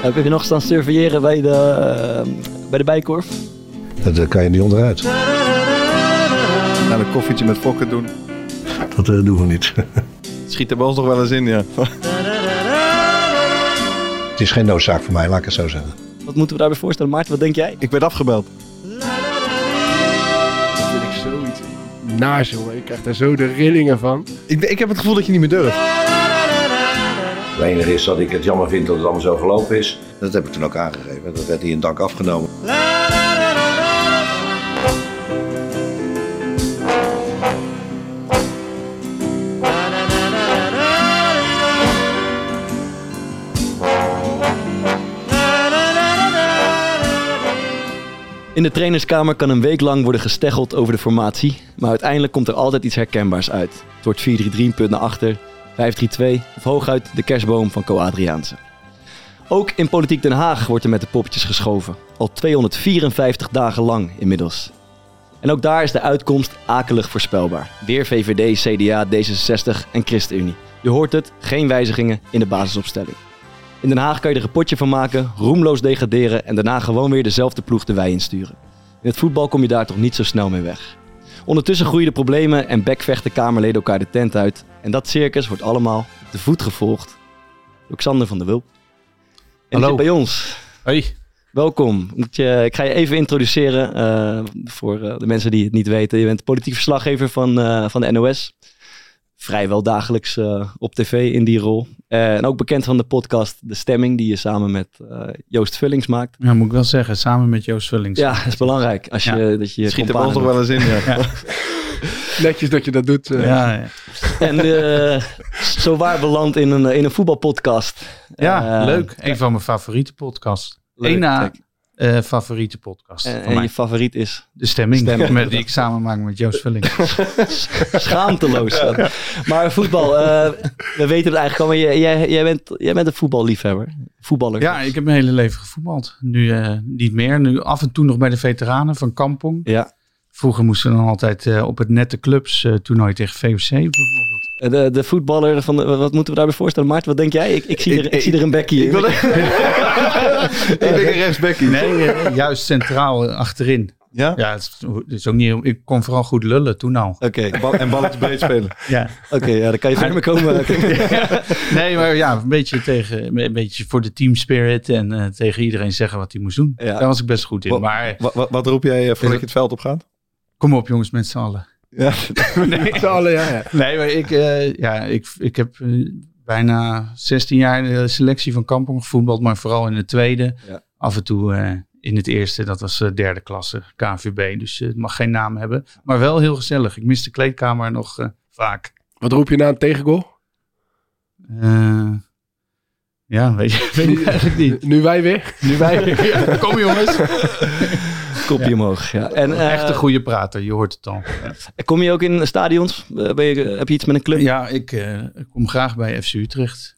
Heb je nog staan surveilleren bij de, eh, bij de bijkorf? Dat eh, kan je niet onderuit. Naar een koffietje met fokken doen. Dat eh, doen we niet. Schiet er bij ons nog wel eens in, ja. Het is geen noodzaak voor mij, laat ik het zo zeggen. Wat moeten we daarbij voorstellen? Maarten, wat denk jij? Ik werd afgebeld. Dat vind ik zoiets naars, jongen. Ik krijg daar zo de rillingen van. Ik, ik heb het gevoel dat je niet meer durft. Het enige is dat ik het jammer vind dat het allemaal zo gelopen is. Dat heb ik toen ook aangegeven. Dat werd hier een dank afgenomen. In de trainerskamer kan een week lang worden gesteggeld over de formatie, maar uiteindelijk komt er altijd iets herkenbaars uit. Het wordt 4-3-3 een punt naar achter, 5-3-2 of hooguit de kerstboom van Co Adriaanse. Ook in Politiek Den Haag wordt er met de poppetjes geschoven. Al 254 dagen lang inmiddels. En ook daar is de uitkomst akelig voorspelbaar. Weer VVD, CDA, D66 en ChristenUnie. Je hoort het, geen wijzigingen in de basisopstelling. In Den Haag kan je er een potje van maken, roemloos degraderen en daarna gewoon weer dezelfde ploeg de wei insturen. In het voetbal kom je daar toch niet zo snel mee weg. Ondertussen groeien de problemen en bekvechten Kamerleden elkaar de tent uit. En dat circus wordt allemaal op de voet gevolgd door Xander van der Wulp. En Hallo. bij ons. Hoi. Welkom. Je, ik ga je even introduceren eh, voor eh, de mensen die het niet weten. Je bent politiek verslaggever van, eh, van de NOS. Vrijwel dagelijks eh, op tv in die rol. Eh, en ook bekend van de podcast De Stemming, die je samen met eh, Joost Vullings maakt. Ja, moet ik wel zeggen, samen met Joost Vullings. Ja, dat is belangrijk. Als je, Ja. dat je Schiet er nog companen wel eens in, ja. Netjes dat je dat doet. Ja, ja. En zo waar beland in een, in een voetbalpodcast. Ja, leuk. Een van mijn favoriete podcasts. Leuk, Eén na eh, favoriete podcast En, van en mij. je favoriet is De stemming, Stemming. Met, die ik samen maak met Joost Vullings. schaamteloos. Maar voetbal, eh, we weten het eigenlijk al, maar jij, jij, jij, bent, jij bent een voetballiefhebber. Voetballer. Ja, ik heb mijn hele leven gevoetbald. Nu eh, niet meer. Nu af en toe nog bij de veteranen van Kampong. Ja. Vroeger moesten we dan altijd eh, op het nette clubs eh, toernooi tegen VOC bijvoorbeeld. De, de voetballer van de, wat moeten we daarbij voorstellen? Maarten, wat denk jij? Ik, ik, zie, er, ik, Ik- zie er een bekkie in. Ik, wil ik denk een rechtsbekkie. Nee, eh, juist centraal eh, achterin. Ja? Ja, het is, het is ook niet. Ik kon vooral goed lullen toen al. Oké, Bal- en balletjes breed spelen. Ja. oké, ja, dan kan je verder mee komen. Nee, maar ja, een beetje, tegen, een beetje voor de team spirit en eh, tegen iedereen zeggen wat hij moest doen. Ja. Daar was ik best goed in. Wat- Maar Wat, wat, wat roep jij eh, voordat je het veld op gaat? kom op jongens, met z'n allen. Ja. Nee, ja, ja. nee maar ik, eh, ja, ik, ik heb eh, bijna 16 jaar de selectie van Kampong gevoetbald, maar vooral in de tweede. Ja. Af en toe eh, in het eerste, dat was de derde klasse, KNVB. Dus het mag geen naam hebben. Maar wel heel gezellig. Ik mis de kleedkamer nog vaak. Wat roep je na een tegengoal? Ja, weet, je, weet ik eigenlijk niet. Nu wij weer. Nu wij. Kom jongens. Kopje omhoog. Ja. En, eh, Echt een goede prater, je hoort het al. Kom je ook in stadions? Eh, Ben je, heb je iets met een club? Ja, ik eh, kom graag bij FC Utrecht.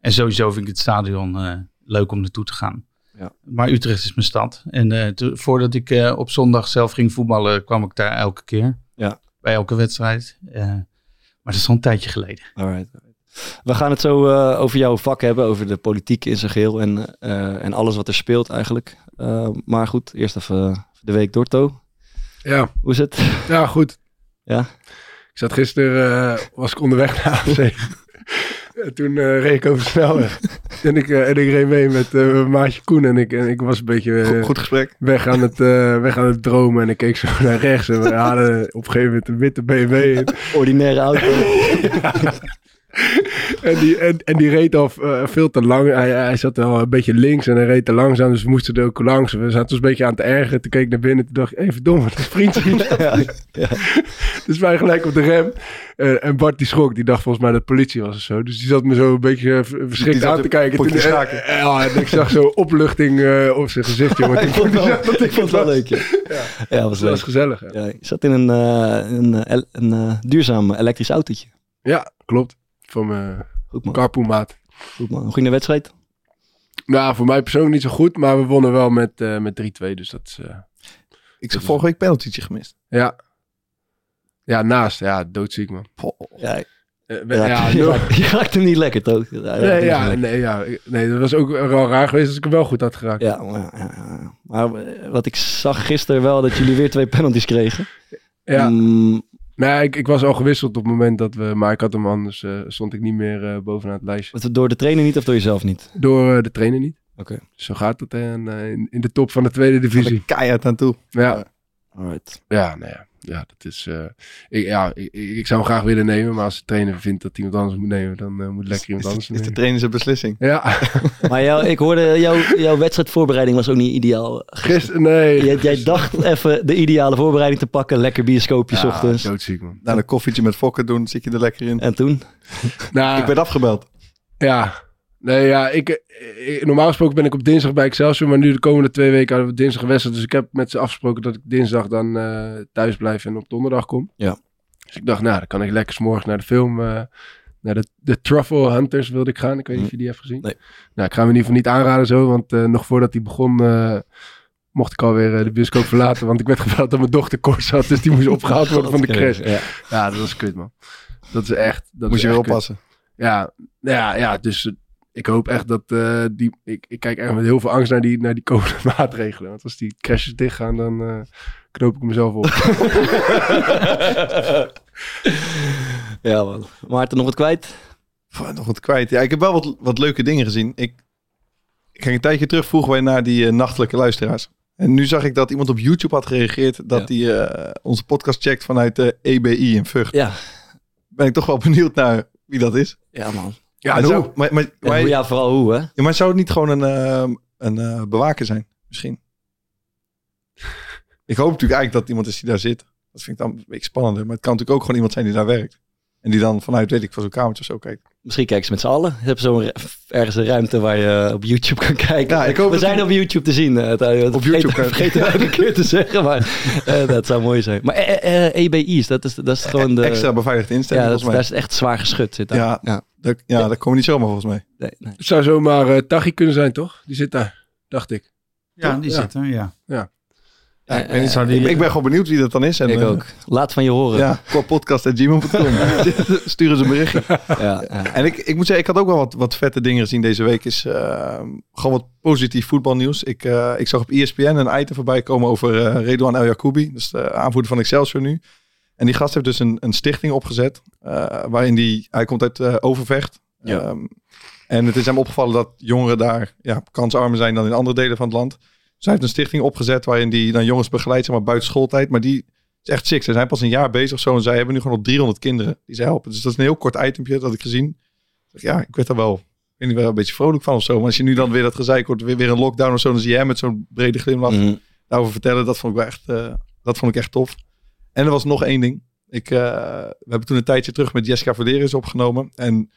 En sowieso vind ik het stadion eh, leuk om naartoe te gaan. Ja. Maar Utrecht is mijn stad. En eh, te- voordat ik eh, op zondag zelf ging voetballen, kwam ik daar elke keer. Ja. Bij elke wedstrijd. Eh, maar dat is al een tijdje geleden. Alright. We gaan het zo eh, over jouw vak hebben, over de politiek in zijn geheel en, eh, en alles wat er speelt eigenlijk. Eh, maar goed, eerst even de week Dorto. Ja, Hoe is het? ja goed. Ja? Ik zat gisteren, eh, was ik onderweg naar AFC. En toen eh, reed ik over de snelweg. en, ik, eh, en ik reed mee met eh, mijn maatje Koen. En ik, en ik was een beetje Goed, goed gesprek. weg, aan het, eh, weg aan het dromen. En ik keek zo naar rechts. En we hadden op een gegeven moment een witte BMW. in. Ordinaire auto. En die, en, en die reed al eh, veel te lang. Hij, hij zat al een beetje links en hij reed te langzaam. Dus we moesten er ook langs. We zaten ons een beetje aan het ergeren. Toen keek ik naar binnen. Toen dacht ik, even verdomme, dat is vriendje. ja, ja. Dus wij gelijk op de rem. Eh, en Bart die schrok. Die dacht volgens mij dat politie was of zo. Dus die zat me zo een beetje eh, verschrikt aan te een kijken. Toen- eh, ja, en ik zag zo opluchting eh, op zijn gezicht, jongen. ik vond het wel, ik vond het wel leuk. Ja, ja was Dat was gezellig. Ja, zat in een, een, een eh, duurzaam elektrisch autootje. Ja, klopt. Van mijn Goed man. carpoolmaat. Goed man. Hoe ging de wedstrijd? Nou, voor mij persoonlijk niet zo goed. Maar we wonnen wel met, eh, met 3-2. Dus dat is... eh, Ik zag vorige week penaltytje gemist. ja. Ja, naast. Ja, doodziek man. Ja, Eh, Ja, ja, je, raakt, je raakt hem niet lekker, toch? Ja, nee, ja, nee, ja, nee, dat was ook wel raar geweest als ik hem wel goed had geraakt. Ja, maar, ja, ja, ja. maar wat ik zag gisteren wel, dat jullie weer twee penalties kregen. Ja. Mm, Nee, ik, ik was al gewisseld op het moment dat we... Maar ik had hem anders, eh, stond ik niet meer eh, bovenaan het lijstje. wat, door de trainer niet of door jezelf niet? Door eh, de trainer niet. Oké. Zo gaat het en, eh, in, in de top van de tweede divisie. Keihard aan toe. Ja, Alright. ja, nou ja. Ja, dat is... eh, ik, ja, ik, ik zou hem graag willen nemen, maar als de trainer vindt dat iemand anders moet nemen, dan eh, moet lekker iemand Is, anders is de nemen. trainer zijn beslissing. Ja, Maar jou, ik hoorde, jouw, jouw wedstrijdvoorbereiding was ook niet ideaal. gisteren, nee. Jij, jij dacht even de ideale voorbereiding te pakken. Lekker bioscoopje Ja, ochtends. doodziek, man. Na een koffietje met fokken doen, zit je er lekker in. En toen? Nou, Ik werd afgebeld. Ja, nee, ja, ik, ik- normaal gesproken ben ik op dinsdag bij Excelsior, maar nu de komende twee weken hadden we dinsdag gewisseld. Dus ik heb met ze afgesproken dat ik dinsdag dan eh, thuis blijf en op donderdag kom. Ja. Dus ik dacht, nou, dan kan ik lekker 's morgens naar de film, eh, naar de, de Truffle Hunters wilde ik gaan. Ik weet niet of je die hebt gezien. Nee. Nou, ik ga hem in ieder geval niet aanraden zo, want eh, nog voordat hij begon... eh, Mocht ik alweer eh, de bioscoop verlaten, want ik werd gebeld dat mijn dochter koorts had, dus die moest opgehaald worden van de crash. Ja. Ja, dat was kut, man. Dat is echt. Dat Moest je weer kut. oppassen. Ja, ja, ja dus eh, ik hoop echt dat eh, die... Ik, ik kijk echt met heel veel angst naar die, naar die komende maatregelen. Want als die crashes dichtgaan, dan eh, knoop ik mezelf op. ja, man. Maarten, nog wat kwijt? Pff, nog wat kwijt. Ja, ik heb wel wat, wat leuke dingen gezien. Ik, ik ging een tijdje terug, vroegen wij naar die eh, nachtelijke luisteraars. En nu zag ik dat iemand op YouTube had gereageerd dat Ja. hij eh, onze podcast checkt vanuit de EBI in Vught. Ja. Ben ik toch wel benieuwd naar wie dat is. Ja, man. Ja, maar, zou, maar, maar, hoe- ja, vooral hoe, hè? ja, maar zou het niet gewoon een, eh, een eh, bewaker zijn? Misschien. ik hoop natuurlijk eigenlijk dat iemand is die daar zit. Dat vind ik dan een beetje spannender. Maar het kan natuurlijk ook gewoon iemand zijn die daar werkt. En die dan vanuit, weet ik, van zo'n kamertje of zo kijkt. Misschien kijken ze met z'n allen. Je hebt zo'n ergens een ruimte waar je op YouTube kan kijken. Ja, ik hoop We zijn die- op YouTube te zien. eh, het- het- Op YouTube kan- Vergeet het elke keer te zeggen, maar eh, dat zou mooi zijn. Maar EBI's, dat is, dat is gewoon de... Extra beveiligde instelling ja, dat, volgens daar mij. is echt zwaar geschud. Zit daar. Ja. ja. Daar, ja, daar komen niet zomaar volgens mij. Nee, nee. het zou zomaar eh Tachi kunnen zijn, toch? Die zit daar, dacht ik. Ja, Toch? die Ja. zit er, ja. Eh, ik, weet niet, zou die- ik, ik ben gewoon benieuwd wie dat dan is. En, ik eh, ook. Laat van je horen. Ja, podcast.gmail.com. Stuur eens een berichtje. Ja, ja. En ik, ik moet zeggen, ik had ook wel wat, wat vette dingen gezien deze week. Is eh, gewoon wat positief voetbalnieuws. Ik, eh, ik zag op ESPN een item voorbij komen over eh Redouan El Jacoubi. Dus de aanvoerder van Excelsior nu. En die gast heeft dus een, een stichting opgezet. eh, waarin die, hij komt uit eh, Overvecht. Ja. Ehm, en het is hem opgevallen dat jongeren daar ja, kansarmer zijn dan in andere delen van het land. Dus hij heeft een stichting opgezet waarin die dan jongens begeleidt, zeg maar buiten schooltijd. Maar die is echt sick. Ze zijn pas een jaar bezig of zo. En zij hebben nu gewoon op 300 kinderen die ze helpen. Dus dat is een heel kort itempje dat ik gezien. Ik zeg, Ja, ik werd er wel, ik weet niet, wel een beetje vrolijk van of zo. Maar als je nu dan weer dat gezeik wordt, weer, weer een lockdown of zo. Dan zie je hem met zo'n brede glimlach Mhm. daarover vertellen. Dat vond ik wel echt, eh, dat vond ik echt tof. En er was nog één ding. Ik, eh, we hebben toen een tijdje terug met Jessica Verderes opgenomen. En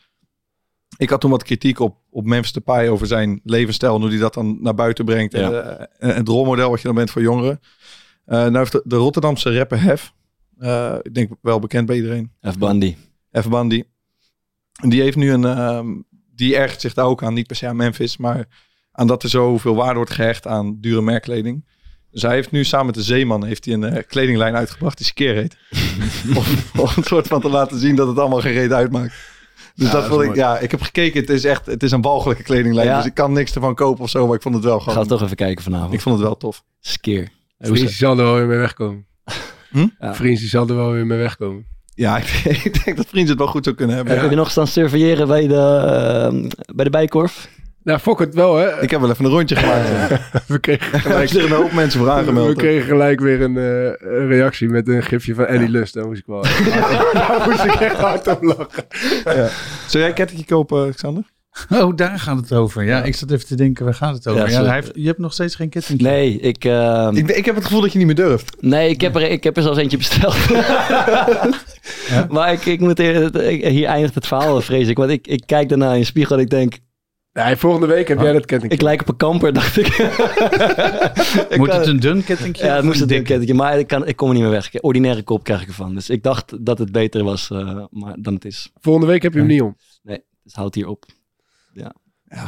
ik had toen wat kritiek op, op Memphis Depay over zijn levensstijl. En hoe hij dat dan naar buiten brengt. Ja. eh, en het rolmodel wat je dan bent voor jongeren. Eh nou heeft de, de Rotterdamse rapper Hef. ik denk wel bekend bij iedereen. F. Bandy. F. Bandy. En die heeft nu een... ehm, die ergert zich daar ook aan. Niet per se aan Memphis. Maar aan dat er zoveel waarde wordt gehecht aan dure merkkleding. Hij heeft nu samen met de Zeeman heeft hij een eh, kledinglijn uitgebracht die Skeer heet. om, om een soort van te laten zien dat het allemaal geen reet uitmaakt. Dus Ja, dat, dat ik, mooi. ja, ik heb gekeken. Het is echt, het is een walgelijke kledinglijn. Ja. Dus ik kan niks ervan kopen of zo. Maar ik vond het wel Gaan we gewoon. toch even kijken vanavond. Ik vond het wel tof. Skeer. Vriends, die zal er wel weer mee wegkomen. Hm? Ja. Vriends, die zal er wel weer mee wegkomen. Ja, ik, ik denk dat vrienden het wel goed zou kunnen hebben. Heb je nog staan surveilleren bij de, eh, bij de bijkorf? Nou, fok het wel, hè? Ik heb wel even een rondje gemaakt. we, kregen gelijk, er een hoop mensen voor aangemeld. we kregen gelijk weer een, eh, een reactie met een gifje van Ellie Lust. Daar moest ik wel daar moest ik echt hard om lachen. Zou jij een kettingje kopen, Alexander? Oh, daar gaat het over. Ja, ik zat even te denken, waar gaat het over? Ja, Ja, sorry. hij heeft, je hebt nog steeds geen ketting. Nee, ik, eh, Ik, ik heb het gevoel dat je niet meer durft. nee ik, heb er, ik heb er zelfs eentje besteld. Maar ik, ik moet ik- hier eindigt het verhaal, vrees ik. Want ik, ik kijk daarna in de spiegel en ik denk... Nee, volgende week heb jij dat ketting. Ik lijk op een kamper, dacht ik. Ik Moet kan- het een dun kettingje? Ja, het moest een een dik? kettingje, maar ik, kan, ik kom er niet meer weg. Ordinaire kop krijg ik ervan. Dus ik dacht dat het beter was eh, maar dan het is. Volgende week heb je hem niet om. Dus houd hier op. Ja,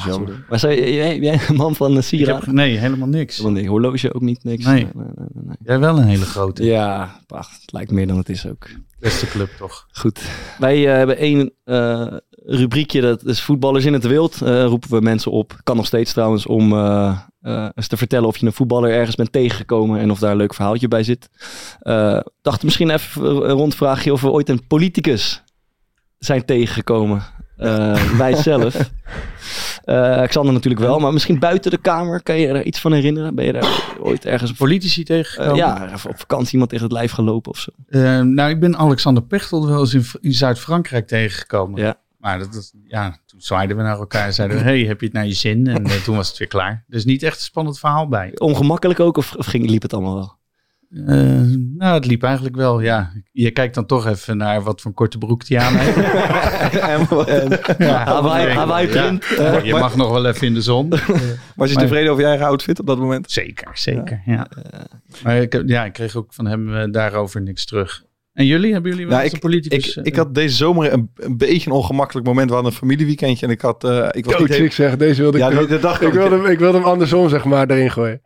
jammer. Maar zei, jij, jij een man van uh, Ik sieraden? heb, nee, helemaal niks. Want nee, horloge ook niet, niks. Nee. nee, nee, nee. Jij wel een hele grote. Ja, ach, het lijkt meer dan het is ook. Beste club toch? Goed. Wij eh, hebben één eh, rubriekje, dat is voetballers in het wild. Eh, roepen we mensen op, kan nog steeds trouwens, om eh, eh, eens te vertellen of je een voetballer ergens bent tegengekomen en of daar een leuk verhaaltje bij zit. Eh dacht misschien even een rondvraagje of we ooit een politicus zijn tegengekomen. Eh, wij zelf. Eh Xander natuurlijk wel, maar misschien buiten de kamer. Kan je er iets van herinneren? Ben je daar ooit ergens op, Politici tegengekomen? ja, even op vakantie iemand tegen het lijf gelopen of zo? Nou, ik ben Alexander Pechtold wel eens in, in Zuid-Frankrijk tegengekomen. Ja. Maar dat, ja, toen zwaaiden we naar elkaar en zeiden we, hey, heb je het naar je zin? En eh, toen was het weer klaar. Dus niet echt een spannend verhaal bij. Ongemakkelijk ook of, of ging, liep het allemaal wel? Eh, nou, het liep eigenlijk wel, ja. Je kijkt dan toch even naar wat voor korte broek die aan heeft. Ja, Hawaii, ja. Hawaii print. Ja, je mag nog wel even in de zon. Was je tevreden over je eigen outfit op dat moment? Zeker, zeker, ja. Maar ik, ja, ik kreeg ook van hem eh, daarover niks terug. En jullie, hebben jullie wel Nou, eens een politicus? Ik, eh, ik had deze zomer een, een beetje een ongemakkelijk moment. We hadden een familieweekendje en ik had... eh, ik was Ik niet ik zeggen, deze wilde ik Ja, dacht ik ik. wilde, hem- ik wilde hem andersom zeg maar erin gooien.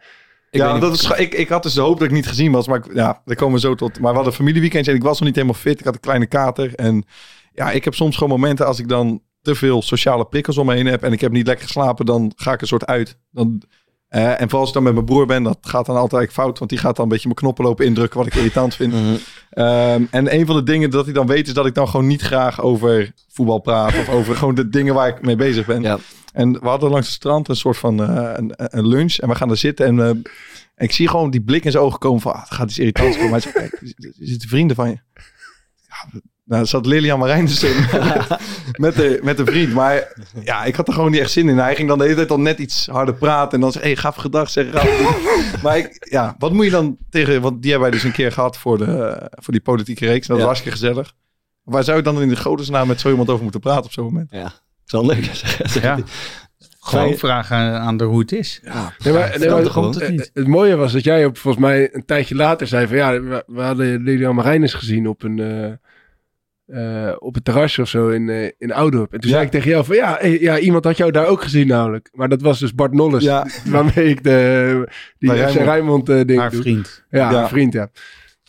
Ik ja, weet dat is, ik, ik had dus de hoop dat ik niet gezien was. Maar ik, ja, daar komen we zo tot. Maar we hadden een familieweekendje en ik was nog niet helemaal fit. Ik had een kleine kater. En ja, ik heb soms gewoon momenten als ik dan te veel sociale prikkels om me heen heb. En ik heb niet lekker geslapen, dan ga ik een soort uit. Dan, eh, en vooral als ik dan met mijn broer ben, dat gaat dan altijd fout. Want die gaat dan een beetje mijn knoppen lopen indrukken wat ik irritant vind. Mhm. Ehm, en een van de dingen dat hij dan weet is dat ik dan gewoon niet graag over voetbal praat. Of over gewoon de dingen waar ik mee bezig ben. Ja. En we hadden langs het strand een soort van eh, een, een lunch. En we gaan daar zitten en, eh, en ik zie gewoon die blik in zijn ogen komen van... Ah, het gaat iets irritants komen. Hij zegt, kijk, er zitten vrienden van je. Ja, nou, zat Lilian Marijnus in met, de, met een vriend. Maar ja, ik had er gewoon niet echt zin in. Hij ging dan de hele tijd al net iets harder praten. En dan zei hey, gaaf gedag, zeg gaaf. maar ik, ja, wat moet je dan tegen... Want die hebben wij dus een keer gehad voor, de, voor die politieke reeks. Dat Ja. was hartstikke gezellig. Waar zou je dan in de godesnaam met zo iemand over moeten praten op zo'n moment? Ja, zal leuk ja. Gewoon vragen aan de hoe het is. Ja, Nee, maar, nee, het niet. eh, het mooie was dat jij op, volgens mij een tijdje later zei van ja, we, we hadden Lilian Marijnis gezien op een eh, eh, op het terrasje of zo in, eh, in Oudorp. En toen Ja. zei ik tegen jou van ja, eh, ja, iemand had jou daar ook gezien namelijk. Maar dat was dus Bart Nolles, Ja. waarmee ik de, die Bij FC Rijnmond. Rijnmond eh, ding Haar doe. vriend. Ja, vriend, ja.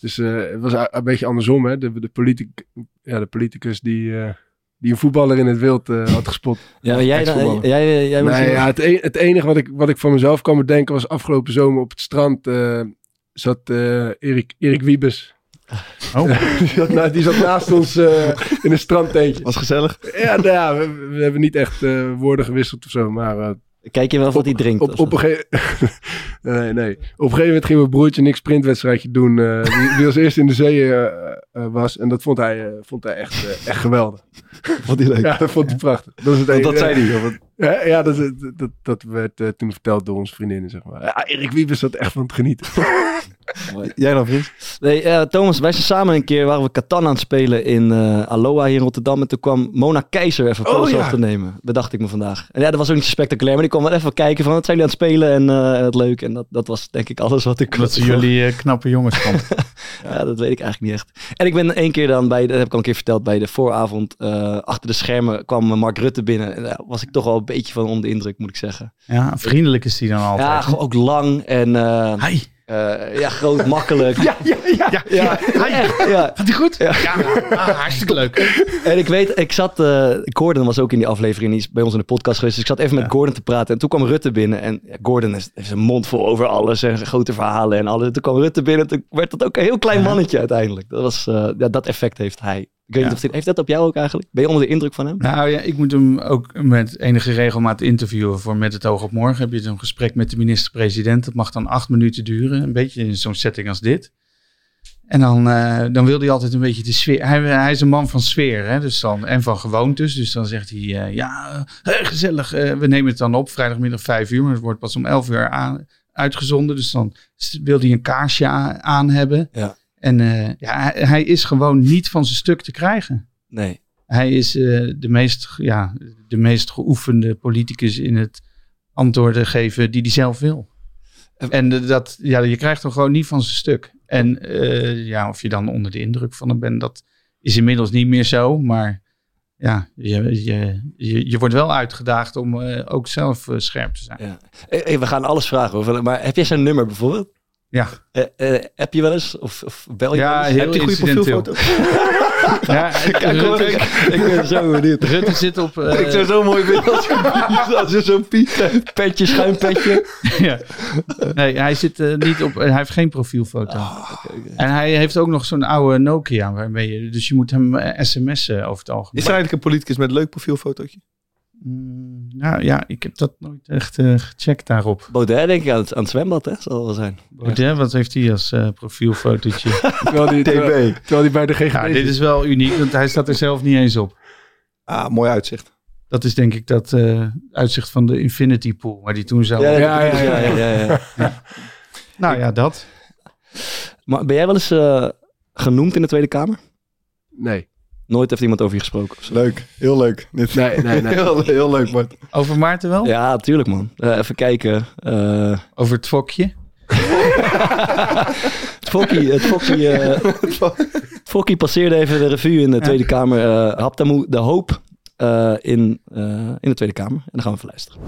Dus eh, het was een, beetje andersom, hè. De, de, politic, ja, de politicus die, eh, die een voetballer in het wild eh, had gespot. Ja, maar jij, dan, jij, jij, jij Nee, ja, het, e- het enige wat ik, wat ik van mezelf kan bedenken was afgelopen zomer op het strand eh, zat eh, Erik, Erik Wiebes. Oh. die, zat na- die zat naast ons eh, in een strandtentje. Was gezellig. Ja, nou ja we, we hebben niet echt eh, woorden gewisseld of zo, maar eh, Kijk je wel of wat hij drinkt? op, op, een gege- nee, nee. op een gegeven moment ging mijn broertje niks sprintwedstrijdje doen. eh, die, die als eerste in de zee was. En dat vond hij, eh, vond hij echt, eh, echt geweldig. Vond hij leuk. Ja, dat vond hij prachtig. Dat, is het Want enige- dat zei hij. Ja, ja dat, dat, dat, dat werd eh, toen verteld door onze vriendinnen, zeg maar. Ja, Erik Wiebes zat echt van het genieten. Jij dan, vriend? Nee, eh, Thomas, wij zijn samen een keer, waren we Catan aan het spelen in eh, Aloha hier in Rotterdam. En toen kwam Mona Keizer even Oh, foto's ja. af te nemen. Bedacht ik me vandaag. En ja, dat was ook niet zo spectaculair, maar die kwam wel even kijken van wat zijn jullie aan het spelen en eh, het leuk. En dat, dat was denk ik alles wat ik... Omdat ze jullie knappe jongens vonden. Ja, dat weet ik eigenlijk niet echt. En ik ben één keer dan bij, dat heb ik al een keer verteld, bij de vooravond eh, achter de schermen kwam Mark Rutte binnen. En daar was ik toch wel een beetje van onder de indruk, moet ik zeggen. Ja, vriendelijk is die dan altijd. Ja, ook lang en eh, Hi. eh, ja, groot, makkelijk. Ja, ja, ja. ja, ja. Gaat die goed? Ja, ah, hartstikke leuk. En ik weet, ik zat, eh Gordon was ook in die aflevering, die is bij ons in de podcast geweest. Dus ik zat even met. Gordon te praten. En toen kwam Rutte binnen. En ja, Gordon is, heeft zijn mond vol over alles en grote verhalen en alles. Toen kwam Rutte binnen. Toen werd dat ook een heel klein mannetje uiteindelijk. Dat, was, eh, ja, dat effect heeft hij. Ik weet Ja. niet of dit, heeft dat op jou ook eigenlijk? Ben je onder de indruk van hem? Nou ja, ik moet hem ook met enige regelmaat interviewen voor Met het Oog op Morgen. Heb je zo'n gesprek met de minister-president. Dat mag dan acht minuten duren. Een beetje in zo'n setting als dit. En dan, eh, dan wil hij altijd een beetje de sfeer. Hij, hij is een man van sfeer hè? Dus dan, en van gewoontes. Dus dan zegt hij, eh, ja, eh, gezellig. we nemen het dan op, vrijdagmiddag vijf uur. Maar het wordt pas om elf uur aan, uitgezonden. Dus dan wil hij een kaarsje aan, aan hebben. Ja. En eh, ja, hij, is gewoon niet van zijn stuk te krijgen. Nee. Hij is eh, de, meest, ja, de meest geoefende politicus in het antwoorden geven die hij zelf wil. En eh, dat, ja, je krijgt hem gewoon niet van zijn stuk. En ja, of je dan onder de indruk van hem bent, dat is inmiddels niet meer zo. Maar ja, je, je, je, je wordt wel uitgedaagd om ook zelf scherp te zijn. Ja. We gaan alles vragen over. Maar heb jij zijn nummer bijvoorbeeld? Ja, Eh, eh, heb je wel eens? Of, of bel je Ja, wel eens? heel heb je goede incidenteel. profielfoto? ja Kijk, hoor, Rutte, ik, ik ben zo benieuwd. Rutte zit op... eh, ik zou zo mooi vinden als zo'n Piet, petje, schuin petje. ja. Nee, hij zit eh, niet op... hij heeft geen profielfoto. En hij heeft ook nog zo'n oude Nokia waarmee je... Dus je moet hem eh, sms'en over het algemeen. Is er eigenlijk een politicus met een leuk profielfotootje? Mm, nou ja, ik heb dat nooit echt eh, gecheckt daarop. Baudet denk ik aan het, aan het zwembad, hè? Zal wel zijn. Baudet, wat heeft hij als eh, profielfotootje? Terwijl die, terwijl, terwijl die bij de GGD ja, dit is wel uniek, want hij staat er zelf niet eens op. Ah, mooi uitzicht. Dat is denk ik dat eh, uitzicht van de Infinity Pool, waar die toen zou... Ja, Ja, ja, ja, ja, ja, ja. Nou ja, dat. Maar ben jij wel eens eh, genoemd in de Tweede Kamer? Nee. Nooit heeft iemand over je gesproken. of zo? Leuk, heel leuk. Dit. Nee, nee, nee. Heel, heel leuk, Bart. Over Maarten wel? Ja, tuurlijk man. Eh, even kijken. Eh, Over het fokje? het Fokkie, het Fokkie, eh, het Fokkie passeerde even de revue in de Tweede Kamer. eh Haptamu de hoop eh, in, eh, in de Tweede Kamer. En dan gaan we even luisteren.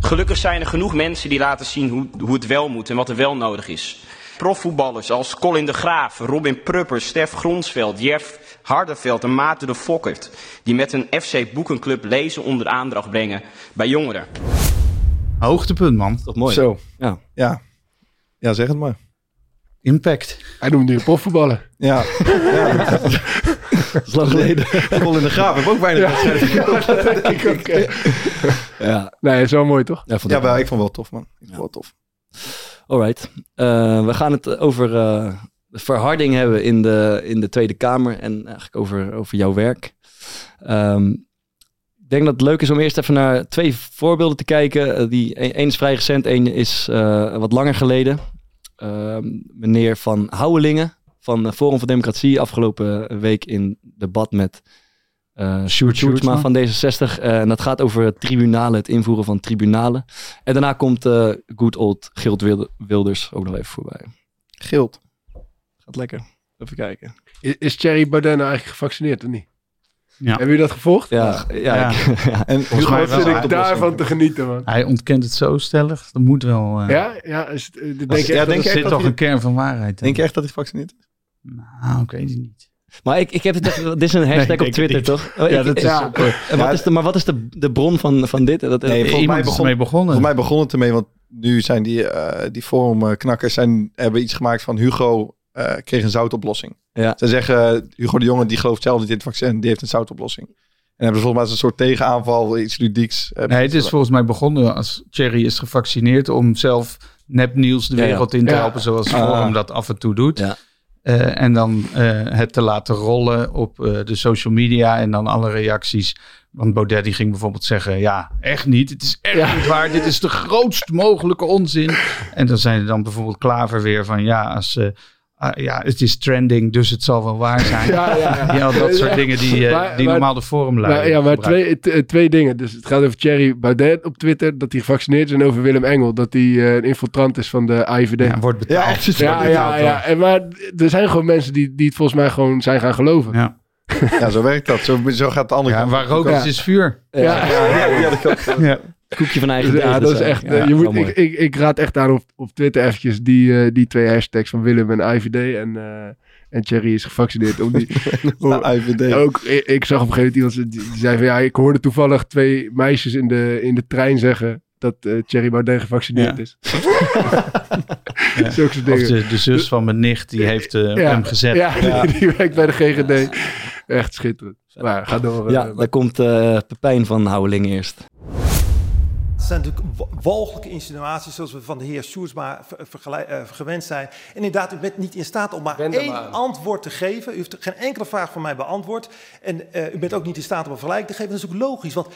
Gelukkig zijn er genoeg mensen die laten zien hoe, hoe het wel moet en wat er wel nodig is. Profvoetballers als Colin de Graaf, Robin Prupper, Stef Gronsveld, Jeff Hardeveld en Maarten de Fokkert. Die met een FC Boekenclub lezen onder aandacht brengen bij jongeren. Hoogtepunt, man. Toch mooi. Zo. Ja. Ja. Ja, zeg het maar. Impact. Hij noemde die profvoetballer. Ja. ja. Dat is lang geleden. Vol in de graaf. Ik heb ook weinig wedstrijden. ik ook. eh. ja, Nee, dat is wel mooi, toch? ja, vond Ja, ik wel, ik vond het wel tof, man. Ik vond het wel tof. Alright. Eh, we gaan het over eh, verharding hebben in de, in de Tweede Kamer en eigenlijk over, over jouw werk. Ehm, ik denk dat het leuk is om eerst even naar twee voorbeelden te kijken. Eh, die, één is vrij recent, één is eh, wat langer geleden. Ehm, meneer Van Houwelingen van eh, Forum voor Democratie afgelopen week in debat met eh Sjoerd Sjoerdsma van D66. Eh, en dat gaat over tribunalen, het invoeren van tribunalen. En daarna komt eh good old Gilt Wil- Wilders ook nog even voorbij. Gild. Lekker. Even kijken. Is, is Thierry Baudet nou eigenlijk gevaccineerd of niet? Ja. Hebben jullie dat gevolgd? Ja, ja, Ja. ik- ja. En Volgens mij zit ik daarvan te genieten, man. Hij ontkent het zo stellig. Dat moet wel... eh, Ja, ja, is het, eh, denk je Ja, echt denk dat Er zit toch een kern van waarheid in. Denk je echt dat hij gevaccineerd is? Nou, ik weet het niet. Maar ik, ik heb het dit is een hashtag op Twitter, toch? Oh, Ja, ik- dat is ja. En wat is de, maar wat is de, de bron van, van dit? Dat, Nee, eh, volgens Iemand mij is begon- ermee begonnen. Voor mij begon het ermee, want nu zijn die, eh die forumknakkers zijn, hebben iets gemaakt van Hugo eh, kreeg een zoutoplossing. Ja. Ze zeggen, Hugo de Jonge die gelooft zelf niet in het vaccin, die heeft een zoutoplossing. En hebben ze volgens mij als een soort tegenaanval, iets ludieks. eh, Nee, het is volgens mij begonnen als Thierry is gevaccineerd om zelf nepnieuws de Ja, ja. wereld in te Ja. helpen, zoals Ah. Forum dat af en toe doet. Ja. Eh, en dan eh, het te laten rollen op eh, de social media en dan alle reacties. Want Baudet die ging bijvoorbeeld zeggen, ja, echt niet. Het is echt Ja. niet waar. Dit is de grootst mogelijke onzin. En dan zijn er dan bijvoorbeeld Klaver weer van, ja, als, eh, ah, ja het is trending, dus het zal wel waar zijn. Ja, ja, ja. Ja, dat soort Ja. dingen die, eh, Maar- die maar- normaal de forum leiden. ja, maar twee, t- eh, twee dingen. Dus het gaat over Thierry Baudet op Twitter, dat hij gevaccineerd is. En over Willem Engel, dat hij eh, een infiltrant is van de AIVD. Ja, Ja, wordt betaald. Ja, echt, het ja, ja. En maar er zijn gewoon mensen die, die het volgens mij gewoon zijn gaan geloven. Ja. Ja, zo werkt dat. Zo, zo gaat de andere Ja, waar rook Ja. is, is vuur. Ja, Ja. Koekje van eigen ja, dat is echt. Ja, eh, je moet, ik, ik, ik raad echt aan op, op Twitter eventjes die, eh, die twee hashtags van Willem en IVD. En, eh en Thierry is gevaccineerd. Om die, Ja, IVD. ook, ik, ik zag op een gegeven moment iemand die, die zei van ja, ik hoorde toevallig twee meisjes in de, in de trein zeggen dat eh Thierry Baudet gevaccineerd Ja. is. Zulke soort Of dingen. de, de zus van mijn nicht, die heeft hem gezet. Ja, Die, die werkt bij de GGD. Echt schitterend. Maar ga door. Ja, daar komt eh Pepijn van Houweling eerst. Het zijn natuurlijk wa- walgelijke insinuaties zoals we van de heer Sjoerdsma ver- vergelij- eh, gewend zijn. En inderdaad, u bent niet in staat om maar Wend één antwoord te geven. U heeft geen enkele vraag van mij beantwoord. En eh, u bent ook niet in staat om een vergelijking te geven. Dat is ook logisch, want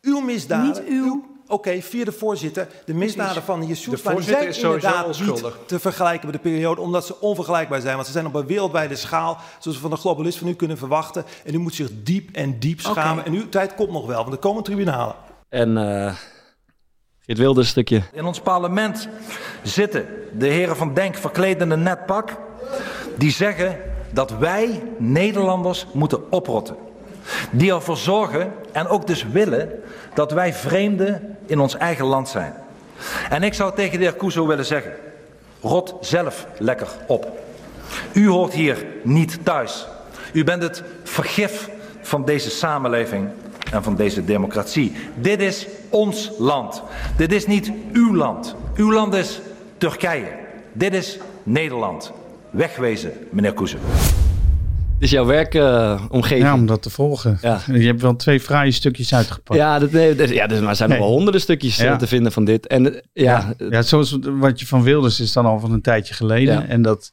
uw misdaden... Niet uw. Oké, via de voorzitter. De misdaden van de heer die voorzitter zijn inderdaad onschuldig. niet te vergelijken met de periode... omdat ze onvergelijkbaar zijn. Want ze zijn op een wereldwijde schaal... zoals we van de globalist van u kunnen verwachten. En u moet zich diep en diep schamen. En uw tijd komt nog wel, want er komen tribunalen. En eh Geert Wilders stukje. In ons parlement zitten de heren van Denk verkleed in een net pak. Die zeggen dat wij Nederlanders moeten oprotten. Die ervoor zorgen en ook dus willen dat wij vreemden in ons eigen land zijn. En ik zou tegen de heer Kuzo willen zeggen, rot zelf lekker op. U hoort hier niet thuis. U bent het vergif van deze samenleving en van deze democratie. Dit is ons land. Dit is niet uw land. Uw land is Turkije. Dit is Nederland. Wegwezen, meneer. Dit is jouw werkomgeving. Ja, om dat te volgen. Ja. Je hebt wel twee fraaie stukjes uitgepakt. ja, dat, nee, dat- ja, dus, maar er zijn nog wel honderden stukjes eh, Ja. te vinden van dit. En eh, ja, ja, ja, zoals wat je van Wilders is dan al van een tijdje geleden. Ja. En dat,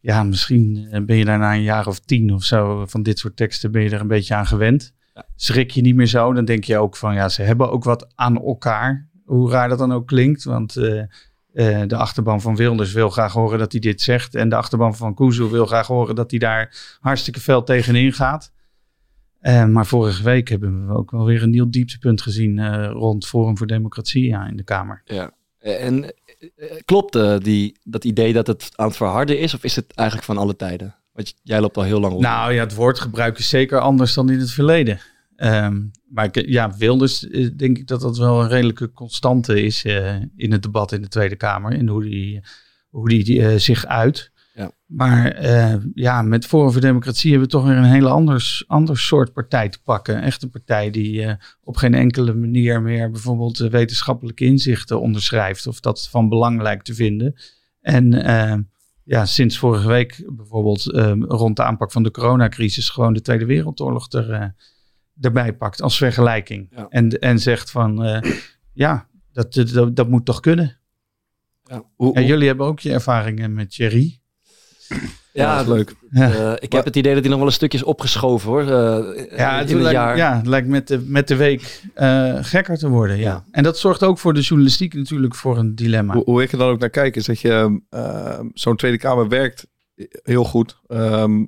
ja, misschien eh, ben je daar na een jaar of tien of zo van dit soort teksten ben je er een beetje aan gewend. Schrik je niet meer zo, dan denk je ook van, ja, ze hebben ook wat aan elkaar. Hoe raar dat dan ook klinkt, want eh, eh, de achterban van Wilders wil graag horen dat hij dit zegt. En de achterban van Kuzu wil graag horen dat hij daar hartstikke fel tegenin gaat. Eh, maar vorige week hebben we ook wel weer een nieuw dieptepunt gezien rond Forum voor Democratie ja, in de Kamer. ja. En klopt die, dat idee dat het aan het verharden is? Of is het eigenlijk van alle tijden? Want jij loopt al heel lang rond. Nou ja, het woordgebruik is zeker anders dan in het verleden. Ehm, maar ik, ja, Wilders, denk ik dat dat wel een redelijke constante is eh, in het debat in de Tweede Kamer. En hoe die, hoe die eh, zich uit. Ja. Maar eh, ja, met Forum voor Democratie hebben we toch weer een hele anders, ander soort partij te pakken. Echt een partij die op geen enkele manier meer bijvoorbeeld wetenschappelijke inzichten onderschrijft. Of dat van belang lijkt te vinden. En eh, ja, sinds vorige week bijvoorbeeld eh, rond de aanpak van de coronacrisis gewoon de Tweede Wereldoorlog er, eh, erbij pakt als vergelijking. Ja. En, en zegt van eh, ja, dat, dat, dat moet toch kunnen. Ja. Hoe, En jullie hebben ook je ervaringen met Thierry. Ja, dat is leuk. Ja. eh, ik heb het idee dat hij nog wel een stukje is opgeschoven hoor. eh, Ja, in het het lijkt, jaar. ja, het lijkt met de, met de week eh, gekker te worden. Ja. Ja. En dat zorgt ook voor de journalistiek natuurlijk voor een dilemma. Hoe, hoe ik er dan ook naar kijk, is dat je zo'n Tweede Kamer werkt heel goed. Ehm,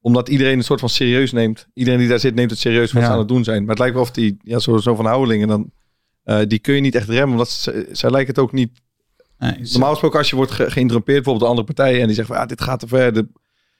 omdat iedereen een soort van serieus neemt. Iedereen die daar zit neemt het serieus wat Ja. ze aan het doen zijn. Maar het lijkt wel of die, ja, zo, zo van Houwelingen, dan, eh, die kun je niet echt remmen. Omdat ze, zij lijken het ook niet Nee, ze- Normaal gesproken, als je wordt ge geïnterrumpeerd, bijvoorbeeld door andere partijen, en die zeggen van, ja, dit gaat te ver. De,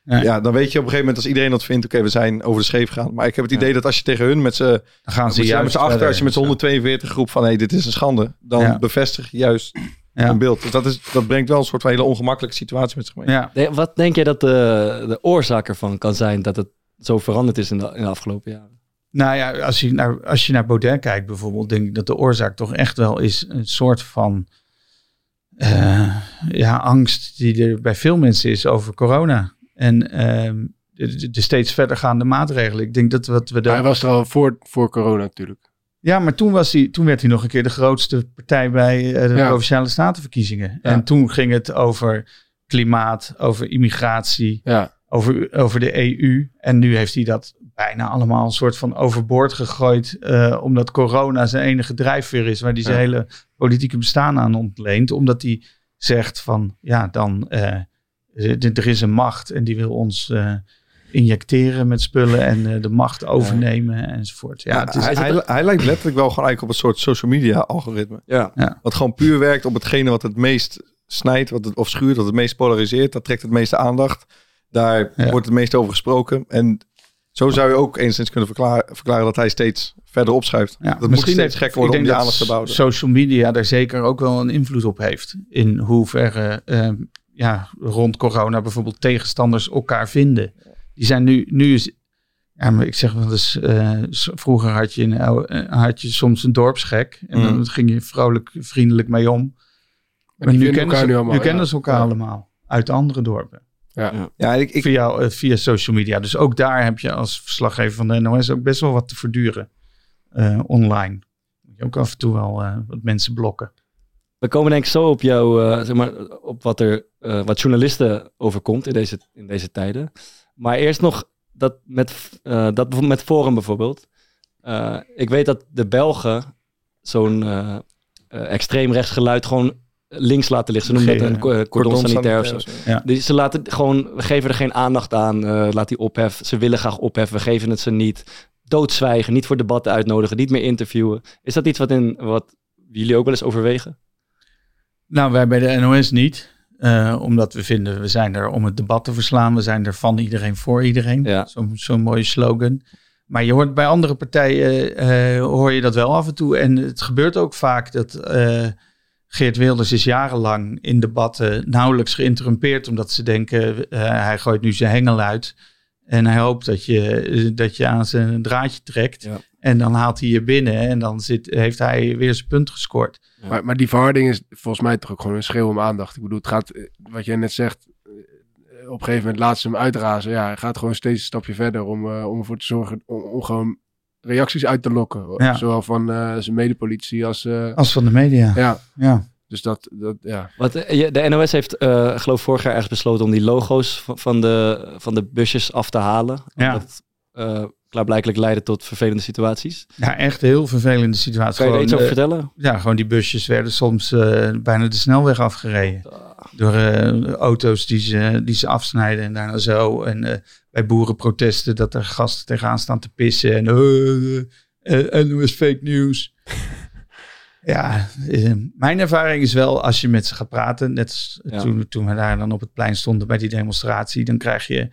Ja. ja. dan weet je op een gegeven moment, als iedereen dat vindt, oké, we zijn over de scheef gegaan. Maar ik heb het idee dat als je tegen hun met z'n dan gaan ze met met juist z'n achter, verder. als je met z'n 142 groep van, hé, dit is een schande, dan Ja. bevestig je juist Ja. een beeld. Dus dat, is, dat brengt wel een soort van hele ongemakkelijke situatie met zich mee. Ja. Wat denk jij dat de, de oorzaak ervan kan zijn dat het zo veranderd is in de, in de afgelopen jaren? Nou ja, als je, naar, als je naar Baudet kijkt bijvoorbeeld, denk ik dat de oorzaak toch echt wel is een soort van eh, ja, angst die er bij veel mensen is over corona. En ehm, de, steeds verdergaande maatregelen. Ik denk dat wat we Hij daar. was er al voor, voor corona natuurlijk. Ja, maar toen, was hij, toen werd hij nog een keer de grootste partij bij eh, de Ja. provinciale statenverkiezingen. Ja. En toen ging het over klimaat, over immigratie, Ja, over, over de EU. En nu heeft hij dat bijna allemaal een soort van overboord gegooid. eh, omdat corona zijn enige drijfveer is. Waar hij zijn Ja. hele politieke bestaan aan ontleent. Omdat hij zegt van ja, dan eh, er is een macht en die wil ons eh, injecteren met spullen en eh, de macht overnemen enzovoort. Ja, Ja, het is, hij, hij, hij lijkt letterlijk wel gewoon eigenlijk op een soort social media algoritme. Ja. Wat gewoon puur werkt op hetgene wat het meest snijdt, wat het, of schuurt, wat het meest polariseert. Dat trekt het meeste aandacht. Daar Ja. wordt het meest over gesproken. En zo zou je ook enigszins kunnen verklaren, verklaren dat hij steeds verder opschuift. Ja, dat moet steeds gek worden ik om denk die dat aandacht te bouwen. Social media daar zeker ook wel een invloed op heeft. In hoeverre eh, ja, rond corona bijvoorbeeld tegenstanders elkaar vinden. Die zijn nu, nu is, ja, maar ik zeg wel eens, eh, vroeger had je, een, eh, had je soms een dorpsgek. En dan Mm. ging je vrolijk, vriendelijk mee om. Maar, die nu kennen elkaar ze, nu allemaal, nu kennen ze elkaar Ja. allemaal. Uit andere dorpen. Ja, ik, ik, Via, eh, via social media. Dus ook daar heb je als verslaggever van de NOS ook best wel wat te verduren. eh, online. Moet je ook af en toe wel eh, wat mensen blokken. We komen denk ik zo op jou, eh, zeg maar, op wat er, eh, wat journalisten overkomt in deze, in deze tijden. Maar eerst nog dat met, eh, dat met Forum bijvoorbeeld. Eh, ik weet dat de Belgen zo'n extreem rechts geluid gewoon links laten liggen. Ze noemen dat een eh, cordon sanitair of zo. Ja. Dus ze laten gewoon, we geven er geen aandacht aan. eh, laat die ophef. Ze willen graag opheffen. We geven het ze niet. Doodzwijgen, niet voor debatten uitnodigen, niet meer interviewen. Is dat iets wat, in, wat jullie ook wel eens overwegen? Nou, wij bij de NOS niet. Eh, omdat we vinden, we zijn er om het debat te verslaan. We zijn er van iedereen voor iedereen. Ja. Zo'n zo'n mooie slogan. Maar je hoort bij andere partijen hoor je dat wel af en toe. En het gebeurt ook vaak dat Geert Wilders is jarenlang in debatten nauwelijks geïnterrumpeerd. Omdat ze denken, eh, hij gooit nu zijn hengel uit. En hij hoopt dat je, dat je aan zijn draadje trekt. Ja. En dan haalt hij je binnen en dan zit, heeft hij weer zijn punt gescoord. Maar, maar die verharding is volgens mij toch ook gewoon een schreeuw om aandacht. Ik bedoel, het gaat, eh, wat jij net zegt, eh, op een gegeven moment laat ze hem uitrazen. Ja, hij gaat gewoon steeds een stapje verder om, eh, om ervoor te zorgen, om, om gewoon reacties uit te lokken. Ja. Zowel van eh, zijn medepolitie als... eh, Als van de media. ja, Ja. dus dat, dat ja. Wat, eh, de NOS heeft, eh geloof ik, vorig jaar ergens besloten om die logo's van, de, van de busjes af te halen. Ja. Dat eh klaarblijkelijk leidde tot vervelende situaties. ja, echt heel vervelende situatie. Kan je er iets over eh, vertellen? Ja, gewoon die busjes werden soms eh, bijna de snelweg afgereden. Door eh, auto's die ze, die ze afsnijden en daarna zo. En eh, bij boerenprotesten dat er gasten tegenaan staan te pissen. En eh eh, NOS fake news. ja, mijn ervaring is wel als je met ze gaat praten. Net Ja. toen, toen we daar dan op het plein stonden bij die demonstratie. Dan krijg je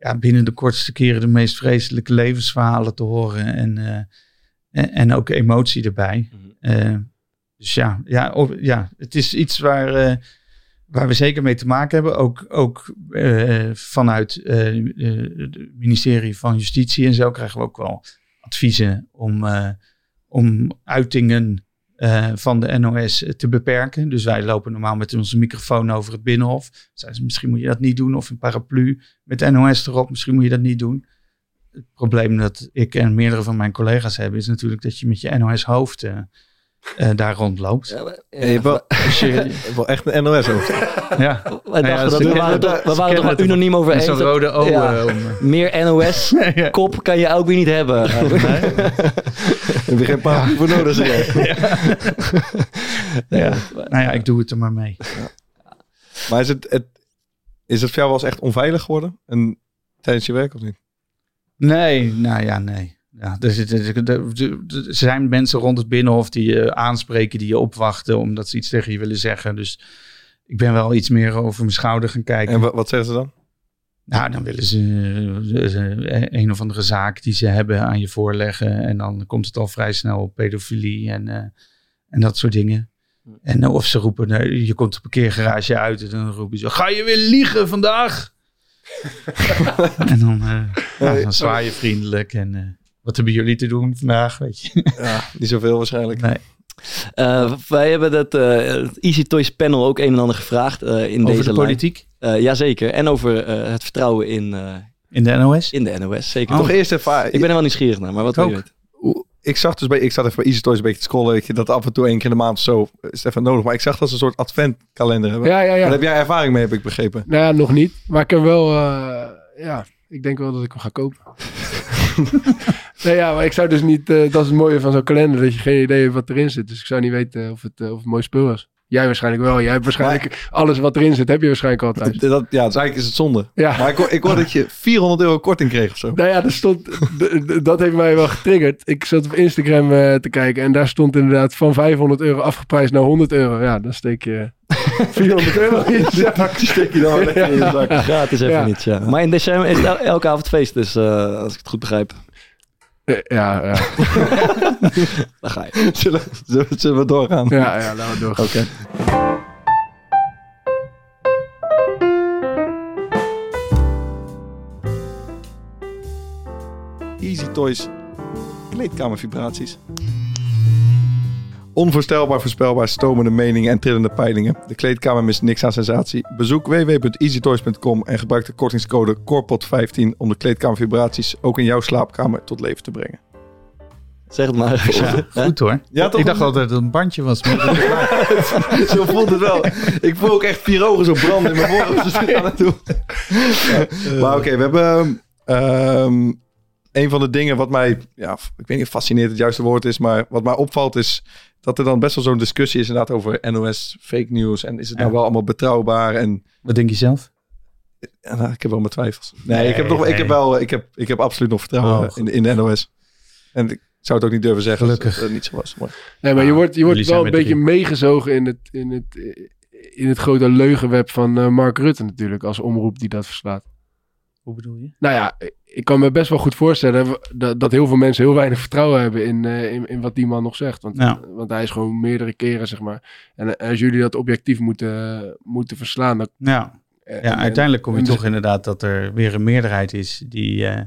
ja, binnen de kortste keren de meest vreselijke levensverhalen te horen. En, eh, en, en ook emotie erbij. Mhm. Eh, dus ja, ja, of- ja, het is iets waar, eh, waar we zeker mee te maken hebben. Ook, ook vanuit het ministerie van Justitie en zo krijgen we ook wel adviezen om, om uitingen eh, van de NOS te beperken. Dus wij lopen normaal met onze microfoon over het binnenhof. Zeiden ze, misschien moet je dat niet doen. Of een paraplu met NOS erop, misschien moet je dat niet doen. Het probleem dat ik en meerdere van mijn collega's hebben, is natuurlijk dat je met je NOS-hoofd eh, eh, daar rondloopt. Ja, we- Ja, je hebt wel, je hebt wel echt een NOS over. Ja, Wij Nou ja, dat we waren, het- toch- we waren toch unaniem over eens. zo'n rode ogen. Ja. om, Meer NOS-kop kan je ook weer niet hebben. Heb je geen paar voor nodig? zeg ja. Nou ja, ik doe het er maar mee. Maar is het, het, is het voor jou wel eens echt onveilig geworden? En, tijdens je werk of niet? Nee, nou ja, nee. Ja, er, zit, er, er- zijn mensen rond het binnenhof die je aanspreken, die je opwachten omdat ze iets tegen je willen zeggen. Dus ik ben wel iets meer over mijn schouder gaan kijken. En wa- wat zeggen ze dan? Nou, dan willen ze eh, ze een of andere zaak die ze hebben aan je voorleggen. En dan komt het al vrij snel op pedofilie en, eh, en dat soort dingen. En eh, of ze roepen, je komt de parkeergarage uit en dan roepen ze, ga je weer liegen vandaag? en dan, ja, dan zwaai je vriendelijk en wat hebben jullie te doen vandaag, weet je? Ja, niet zoveel waarschijnlijk. Nee. Eh, wij hebben dat, eh, het Easy Toys panel ook een en ander gevraagd eh, in Over deze de lijn. politiek Eh, jazeker. En over eh, het vertrouwen in, eh, in de NOS? in de NOS. Zeker. Oh. Toch eerst even... Ik ben er wel nieuwsgierig naar, maar wat wil je ik zag dus bij, ik zat even bij Easy Toys een beetje te scrollen, dat af en toe één keer in de maand of zo eh, is even nodig. Maar ik zag dat ze een soort adventkalender hebben. Ja, ja, ja. Daar heb jij ervaring mee, heb ik begrepen. Nou ja, nog niet. Maar ik heb wel, eh, ja, ik denk wel dat ik hem ga kopen. nee, ja, maar ik zou dus niet, eh, dat is het mooie van zo'n kalender, dat je geen idee hebt wat erin zit. Dus ik zou niet weten of het, eh, of het mooi spul was. Jij waarschijnlijk wel. Jij hebt waarschijnlijk alles wat erin zit, heb je waarschijnlijk altijd. Dat, ja, dus eigenlijk is het zonde. Ja. Maar ik, hoor- ik hoor dat je 400 euro korting kreeg of zo. Nou ja, er stond, dat heeft mij wel getriggerd. Ik zat op Instagram eh, te kijken en daar stond inderdaad van 500 euro afgeprijsd naar 100 euro. Ja, dan steek je 400 euro in je zak. Steek je dan lekker in je zak. Gratis even Ja. niet, ja. Maar in december is het el- elke avond feest, dus eh, als ik het goed begrijp, Ja, ja, dan ga je. Zullen, zullen, zullen we doorgaan? ja, ja, laten we doorgaan. Oké. Easy Toys kleedkamervibraties. Onvoorstelbaar voorspelbaar, stomende meningen en trillende peilingen. De kleedkamer mist niks aan sensatie. Bezoek www.easytoys.com en gebruik de kortingscode CORPOT15 om de kleedkamervibraties ook in jouw slaapkamer tot leven te brengen. Zeg het maar. Ja, goed hoor. Ja, toch? ik dacht altijd dat het een bandje was. Maar zo voelt het wel. Ik voel ook echt vier ogen zo branden in mijn voorhoofd. Ik ga naartoe. Ja. Maar oké, we hebben ehm, een van de dingen wat mij, ja, ik weet niet of fascineert het juiste woord is, maar wat mij opvalt is dat er dan best wel zo'n discussie is inderdaad over NOS fake news en is het nou wel allemaal betrouwbaar en wat denk je zelf? ja, nou, ik heb wel mijn twijfels. Nee, Nee, ik heb nog, ik heb wel, ik heb, ik heb absoluut nog vertrouwen Oh, in, in de NOS. En ik zou het ook niet durven zeggen Gelukkig. dat het niet zo was. Maar Nee, maar je Ah, wordt, je wordt wel een beetje meegezogen in het, in, het, in het grote leugenweb van eh, Mark Rutte natuurlijk, als omroep die dat verslaat. Hoe bedoel je? Nou ja, ik kan me best wel goed voorstellen dat, dat heel veel mensen heel weinig vertrouwen hebben in, uh, in, in, wat die man nog zegt. Want, Ja. want hij is gewoon meerdere keren, zeg maar. En eh, als jullie dat objectief moeten, moeten verslaan, dan... Ja, eh, ja uiteindelijk kom je en- toch inderdaad dat er weer een meerderheid is die, eh,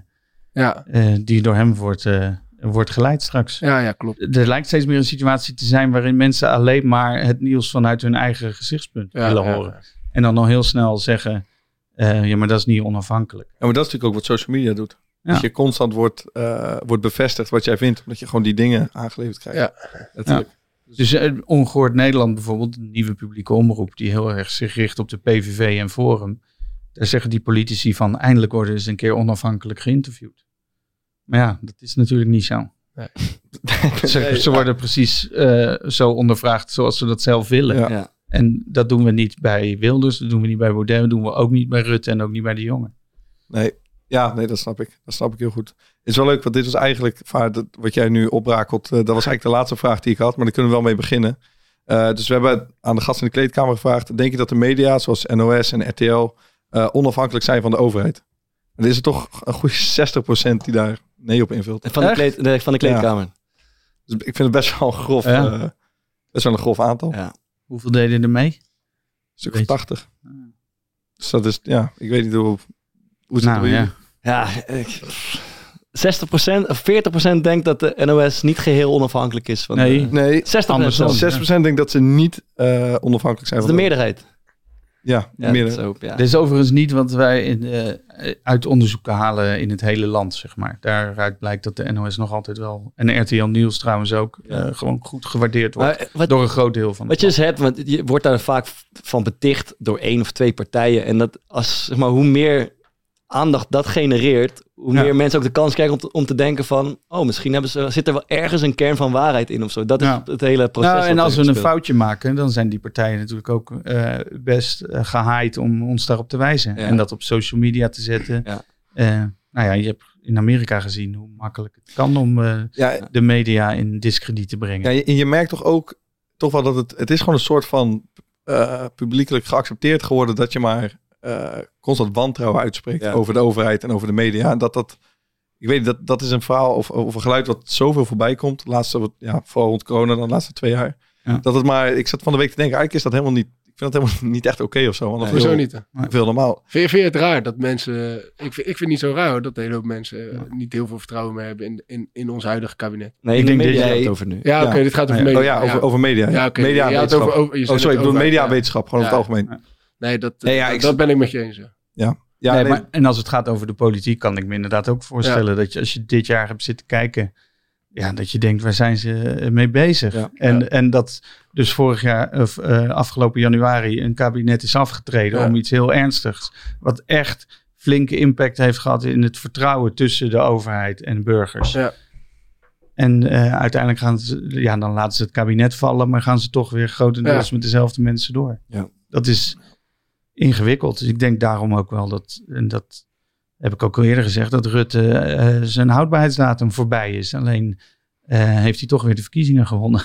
Ja, eh, die door hem wordt, eh, wordt geleid straks. ja, ja, klopt. Er lijkt steeds meer een situatie te zijn waarin mensen alleen maar het nieuws vanuit hun eigen gezichtspunt Ja, willen ja, horen. En dan al heel snel zeggen, eh, ja, maar dat is niet onafhankelijk. Ja, maar dat is natuurlijk ook wat social media doet. Ja. Dat je constant wordt, eh, wordt bevestigd wat jij vindt. Omdat je gewoon die dingen aangeleverd krijgt. Ja. Natuurlijk. Dus eh, Ongehoord Nederland bijvoorbeeld, een nieuwe publieke omroep die heel erg zich richt op de PVV en Forum. Daar zeggen die politici van eindelijk worden ze een keer onafhankelijk geïnterviewd. Maar ja, dat is natuurlijk niet zo. Nee. Ze, ze worden precies eh, zo ondervraagd zoals ze dat zelf willen. Ja. En dat doen we niet bij Wilders, dat doen we niet bij Baudet, dat doen we ook niet bij Rutte en ook niet bij de jongen. Nee, ja, nee, dat snap ik. Dat snap ik heel goed. Het is wel leuk, want dit was eigenlijk, wat jij nu oprakelt, eh, dat was eigenlijk de laatste vraag die ik had, maar daar kunnen we wel mee beginnen. Eh, dus we hebben aan de gast in de kleedkamer gevraagd, denk je dat de media, zoals NOS en RTL, eh, onafhankelijk zijn van de overheid? En er is er toch een goede 60% die daar nee op invult. Van de, kleed, van de kleedkamer. Dus ik vind het best wel een grof, Ja. best wel een grof aantal. Ja. Hoeveel deden er mee? Een stuk of Weet je. 80. Dus dat is, ja, ik weet niet hoe, hoe het Nou, ja. jullie? Ja, ik, 60% of 40% denkt dat de NOS niet geheel onafhankelijk is. Van Nee. de- Nee, 60% Andersom. zelfs. 6% denkt dat ze niet eh, onafhankelijk zijn. Dat is de van meerderheid. Ja, de Ja, ook. Dit is overigens niet wat wij in, eh, uit onderzoeken halen in het hele land, zeg maar. Daaruit blijkt dat de NOS nog altijd wel, en RTL Nieuws trouwens ook, Ja. eh, gewoon goed gewaardeerd wordt. Maar wat, door een groot deel van wat je dus hebt, want je wordt daar vaak van beticht door één of twee partijen. En dat als, zeg maar, hoe meer aandacht dat genereert, hoe Ja. meer mensen ook de kans krijgen om te, om te denken van, oh, misschien hebben ze, zit er wel ergens een kern van waarheid in of zo. Dat is Ja. het hele proces. Nou, en als we een speelt. foutje maken, dan zijn die partijen natuurlijk ook eh, best eh, gehaaid om ons daarop te wijzen. Ja. En dat op social media te zetten. Ja. Eh, nou ja, je hebt in Amerika gezien hoe makkelijk het kan om eh, Ja, de media in discrediet te brengen. Ja, je, en je merkt toch ook toch wel dat het, het is gewoon een soort van eh publiekelijk geaccepteerd geworden dat je maar eh, constant wantrouwen uitspreekt Ja. over de overheid en over de media. En dat dat, ik weet dat, dat is een verhaal of, of een geluid wat zoveel voorbij komt. Laatste, wat, ja, vooral rond corona dan de laatste twee jaar. Ja. Dat het maar, ik zat van de week te denken, eigenlijk is dat helemaal niet, ik vind dat helemaal niet echt oké of zo. Want heel, niet? hè? veel normaal. Vind je, vind je het raar dat mensen... Ik vind, ik vind het niet zo raar hoor, dat een hele hoop mensen eh, niet heel veel vertrouwen meer hebben in, in, in ons huidige kabinet. Nee, Ik denk dat jij het over nu. Ja, Ja. oké, dit gaat over Ja. media. Oh ja, over, over media. Ja, oké. Media het over- over- Oh, sorry, ik bedoel overheid, media ja. en wetenschap, gewoon over het algemeen. Nee, dat, Nee, ja, dat, ik- dat ben ik met je eens. ja. Ja, ja nee, nee, maar, en als het gaat over de politiek, kan ik me inderdaad ook voorstellen dat je als je dit jaar hebt zitten kijken, ja, dat je denkt, waar zijn ze eh, mee bezig? Ja. en, Ja. en dat dus vorig jaar, of eh, afgelopen januari, een kabinet is afgetreden Ja. om iets heel ernstigs, wat echt flinke impact heeft gehad in het vertrouwen tussen de overheid en burgers. Ja. En eh, uiteindelijk gaan ze, ja, dan laten ze het kabinet vallen, maar gaan ze toch weer grotendeels met dezelfde mensen door. Ja. Dat is ingewikkeld. Dus ik denk daarom ook wel dat, en dat heb ik ook al eerder gezegd, dat Rutte eh, zijn houdbaarheidsdatum voorbij is. Alleen eh, heeft hij toch weer de verkiezingen gewonnen.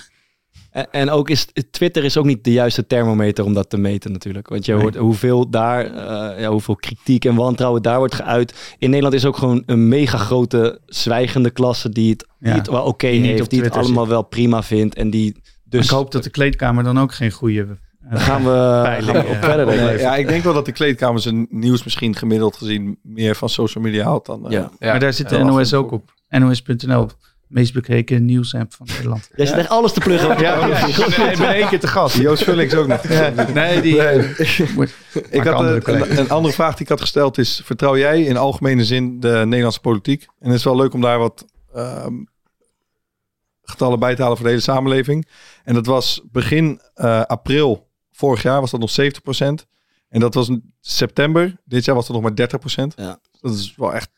En, en ook is Twitter is ook niet de juiste thermometer om dat te meten natuurlijk. Want je Nee. hoort hoeveel daar, eh, ja, hoeveel kritiek en wantrouwen daar wordt geuit. In Nederland is ook gewoon een mega grote zwijgende klasse die het, die Ja. het wel oké heeft. op Die het allemaal wel prima vindt. En die dus ik hoop dat de kleedkamer dan ook geen goede... eh, daar gaan we, gaan we op ja. verder. Nee, ja, ik denk wel dat de kleedkamer zijn nieuws misschien gemiddeld gezien meer van social media haalt dan... eh, Ja. maar daar zit de NOS ook op. NOS.nl, meest bekeken nieuwsapp van Nederland. Jij zit echt alles te pluggen. Ja, ja. ik ben één keer te gast. Joost Vullings ook nog. Nee, die... Wordt- Ik had andere eh, een, een andere vraag die ik had gesteld is: vertrouw jij in algemene zin de Nederlandse politiek? En het is wel leuk om daar wat ehm, getallen bij te halen voor de hele samenleving. En dat was begin eh, april vorig jaar was dat nog 70%. En dat was in september. Dit jaar was dat nog maar 30%. Ja. Dat is wel echt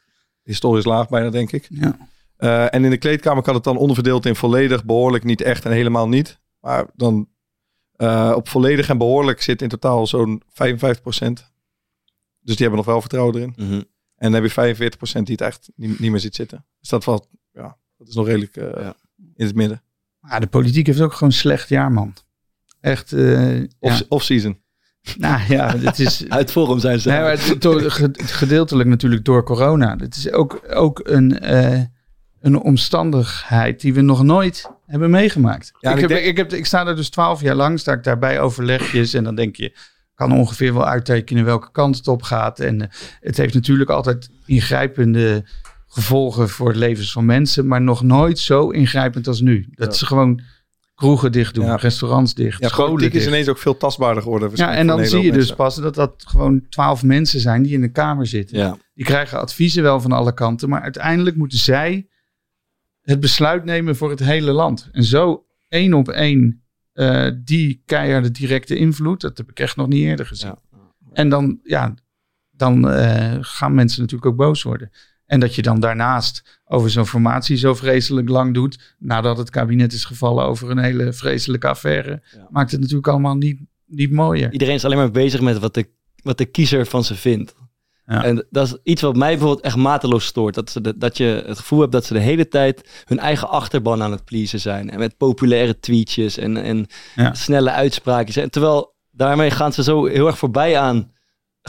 historisch laag bijna, denk ik. Ja. Eh, en in de kleedkamer kan het dan onderverdeeld in volledig, behoorlijk, niet echt en helemaal niet. Maar dan eh, op volledig en behoorlijk zit in totaal zo'n 55%. Dus die hebben nog wel vertrouwen erin. Mhm. En dan heb je 45% die het echt niet, niet meer ziet zitten. Dus dat valt, ja, dat is nog redelijk eh, Ja. in het midden. Ja, de politiek heeft ook gewoon een slecht jaar, man. Echt, Off, ja. Off-season. Nou ja, het is... Uit Forum zijn ze. Nee, maar het- gedeeltelijk natuurlijk door corona. Het is ook, ook een, eh, een omstandigheid die we nog nooit hebben meegemaakt. Ja, ik, ik heb, denk- ik, heb, ik sta er dus twaalf jaar lang, sta ik daarbij overlegjes en dan denk je, kan ongeveer wel uittekenen welke kant het op gaat. En eh, het heeft natuurlijk altijd ingrijpende gevolgen voor het levens van mensen, maar nog nooit zo ingrijpend als nu. Dat ze gewoon kroegen dicht doen, Ja. restaurants dicht, Ja, scholen politiek is dicht. ineens ook veel tastbaarder geworden. Ja, en dan zie je dus pas dat dat gewoon twaalf mensen zijn die in de kamer zitten. Ja. Die krijgen adviezen wel van alle kanten, maar uiteindelijk moeten zij het besluit nemen voor het hele land. En zo één op één eh, die keiharde directe invloed, dat heb ik echt nog niet eerder gezien. En dan, ja, dan eh, gaan mensen natuurlijk ook boos worden. En dat je dan daarnaast over zo'n formatie zo vreselijk lang doet, nadat het kabinet is gevallen over een hele vreselijke affaire, maakt het natuurlijk allemaal niet, niet mooier. Iedereen is alleen maar bezig met wat de, wat de kiezer van ze vindt. Ja. En dat is iets wat mij bijvoorbeeld echt mateloos stoort. Dat, ze de- dat je het gevoel hebt dat ze de hele tijd hun eigen achterban aan het pleasen zijn. En met populaire tweetjes en, en Ja. snelle uitspraakjes. En terwijl daarmee gaan ze zo heel erg voorbij aan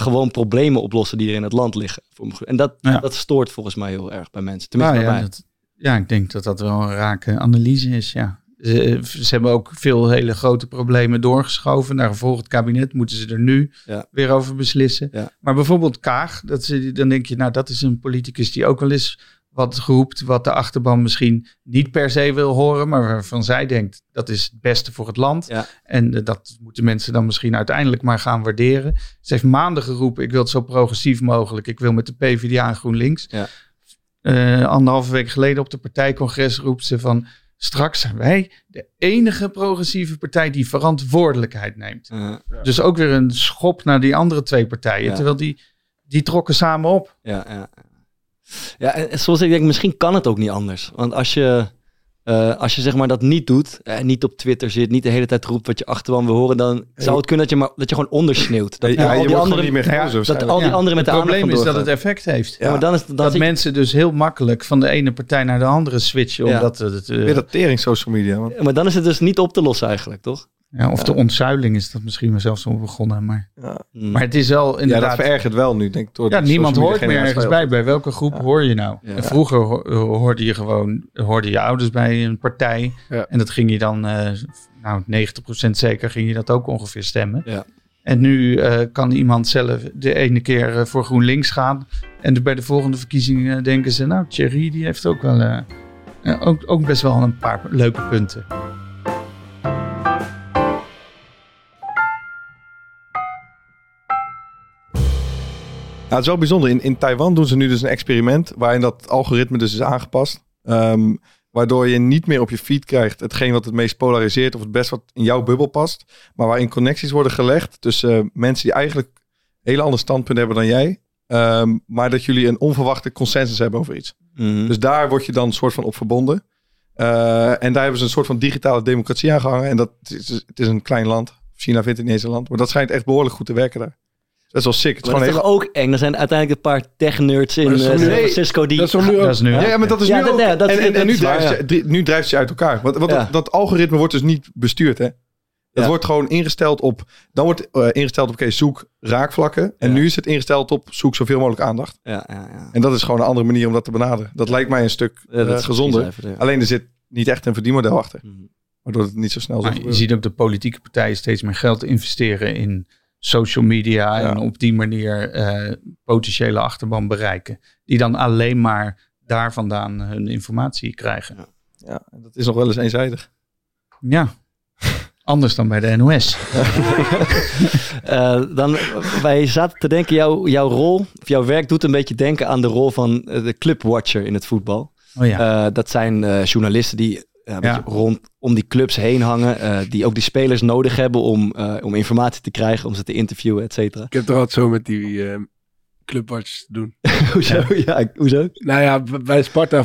gewoon problemen oplossen die er in het land liggen. En dat, Ja. dat stoort volgens mij heel erg bij mensen. Tenminste Nou bij ja, mij. dat, ja, ik denk dat dat wel een rake analyse is, ja. Ze, ze hebben ook veel hele grote problemen doorgeschoven. Naar het kabinet moeten ze er nu Ja. weer over beslissen. Ja. Maar bijvoorbeeld Kaag, dat ze, dan denk je, nou dat is een politicus die ook wel eens wat roept, wat de achterban misschien niet per se wil horen, maar waarvan zij denkt dat is het beste voor het land. Ja. En eh, dat moeten mensen dan misschien uiteindelijk maar gaan waarderen. Ze heeft maanden geroepen, ik wil het zo progressief mogelijk. Ik wil met de PvdA en GroenLinks. Ja. Eh, anderhalve week geleden op de partijcongres roept ze van... straks zijn wij de enige progressieve partij die verantwoordelijkheid neemt. Dus ook weer een schop naar die andere twee partijen. Ja. Terwijl die, die trokken samen op. Ja, ja. en, en soms denk ik, misschien kan het ook niet anders. Want als je, eh, als je zeg maar dat niet doet, en niet op Twitter zit, niet de hele tijd roept wat je achterban wil horen, dan zou het kunnen dat je, maar, dat je gewoon ondersneeuwt. Dat, Ja, al je die anderen, niet meer dat al die Ja, anderen met het de aandacht probleem is dat het effect heeft. Ja, maar dan is, dan dat mensen dus heel makkelijk van de ene partij naar de andere switchen. Ja. Omdat het, eh, Weer dat tering social media. man. maar dan is het dus niet op te lossen eigenlijk, toch? Ja, of de ontzuiling is dat misschien wel zelfs al begonnen. Maar, Hmm. maar het is wel Ja, dat inderdaad... verergert wel nu, denk ik. Door Ja, niemand hoort meer ergens bij. Bij welke groep hoor je nou? Ja. En vroeger ho- hoorde je gewoon, hoorde je ouders bij een partij. Ja. En dat ging je dan, eh nou 90% zeker ging je dat ook ongeveer stemmen. Ja. En nu eh, kan iemand zelf de ene keer eh, voor GroenLinks gaan. En de- bij de volgende verkiezingen denken ze, nou Thierry die heeft ook wel, ook, ook best wel een paar leuke punten. Het is wel bijzonder. In, in Taiwan doen ze nu dus een experiment waarin dat algoritme dus is aangepast. Ehm, waardoor je niet meer op je feed krijgt hetgeen wat het meest polariseert of het best wat in jouw bubbel past. Maar waarin connecties worden gelegd tussen mensen die eigenlijk een hele ander standpunt hebben dan jij. Ehm, maar dat jullie een onverwachte consensus hebben over iets. Mhm. Dus daar word je dan een soort van op verbonden. Eh, en daar hebben ze een soort van digitale democratie aan gehangen. En dat is, het is een klein land. China vindt het niet eens een land. Maar dat schijnt echt behoorlijk goed te werken daar. Dat is wel sick. Het is Maar dat gewoon is toch ook eng? Er zijn uiteindelijk een paar tech-nerds in is eh, San Francisco die... Dat is nu ook... Dat is nu Ja, ja, maar dat is Ja, nu ook. ja, dat- en, en, dat en nu, drijft je, drie- nu drijft je uit elkaar. Want, want Ja. dat, dat algoritme wordt dus niet bestuurd, hè? Het Ja. wordt gewoon ingesteld op... Dan wordt eh, ingesteld op, oké, zoek raakvlakken. En Ja. nu is het ingesteld op zoek zoveel mogelijk aandacht. Ja, ja, ja. En dat is gewoon een andere manier om dat te benaderen. Dat lijkt mij een stuk Ja, dat eh, is gezonder. precies even, ja. Alleen er zit niet echt een verdienmodel achter. Mhm. Waardoor het niet zo snel Maar je ziet ook de politieke partijen steeds meer geld investeren in social media Ja. en op die manier eh, potentiële achterban bereiken. Die dan alleen maar daar vandaan hun informatie krijgen. Ja, en dat is nog wel eens eenzijdig. Ja, anders dan bij de NOS. Eh, dan, wij zaten te denken, jouw, jouw rol, of jouw werk doet een beetje denken aan de rol van eh, de clubwatcher in het voetbal. Oh ja. Dat zijn journalisten die een Ja. rond om die clubs heen hangen, eh, die ook die spelers nodig hebben om, eh, om informatie te krijgen, om ze te interviewen, et cetera. Ik heb er altijd zo met die eh clubwatches te doen. hoezo? Ja, hoezo? Nou ja, bij Sparta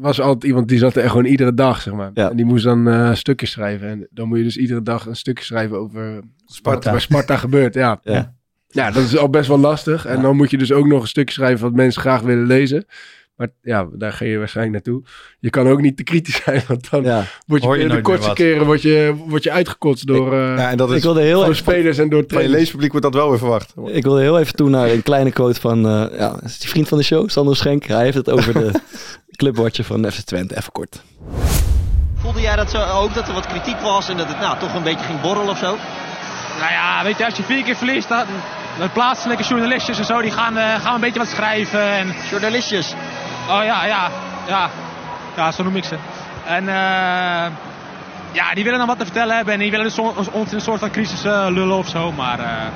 was altijd iemand die zat er gewoon iedere dag, zeg maar. Ja. En die moest dan eh, stukjes schrijven. En dan moet je dus iedere dag een stukje schrijven over wat Sparta. er bij Sparta gebeurt. Ja. Ja. ja, dat is al best wel lastig. En dan moet je dus ook nog een stukje schrijven wat mensen graag willen lezen. Maar ja, daar ga je waarschijnlijk naartoe. Je kan ook niet te kritisch zijn, want dan Ja. word je, Hoor je de kortste keren word je, word je uitgekotst door, eh Ja, en dat Ik wilde heel door even spelers en door van je trainers. leespubliek wordt dat wel weer verwacht. Ik wilde heel even toe naar een kleine quote van eh, ja, is die vriend van de show, Sander Schenk. Hij heeft het over de clubwatcher van FC Twente. Even kort. Voelde jij dat zo ook, dat er wat kritiek was en dat het nou toch een beetje ging borrelen of zo? Nou ja, weet je, als je vier keer verliest, dan, de plaatselijke journalistjes en zo, die gaan, eh, gaan een beetje wat schrijven. En, Journalistjes. Oh ja, ja, ja, ja, zo noem ik ze. En eh, ja, die willen dan wat te vertellen hebben en die willen dus ons in een soort van crisis eh, lullen of zo. Maar eh,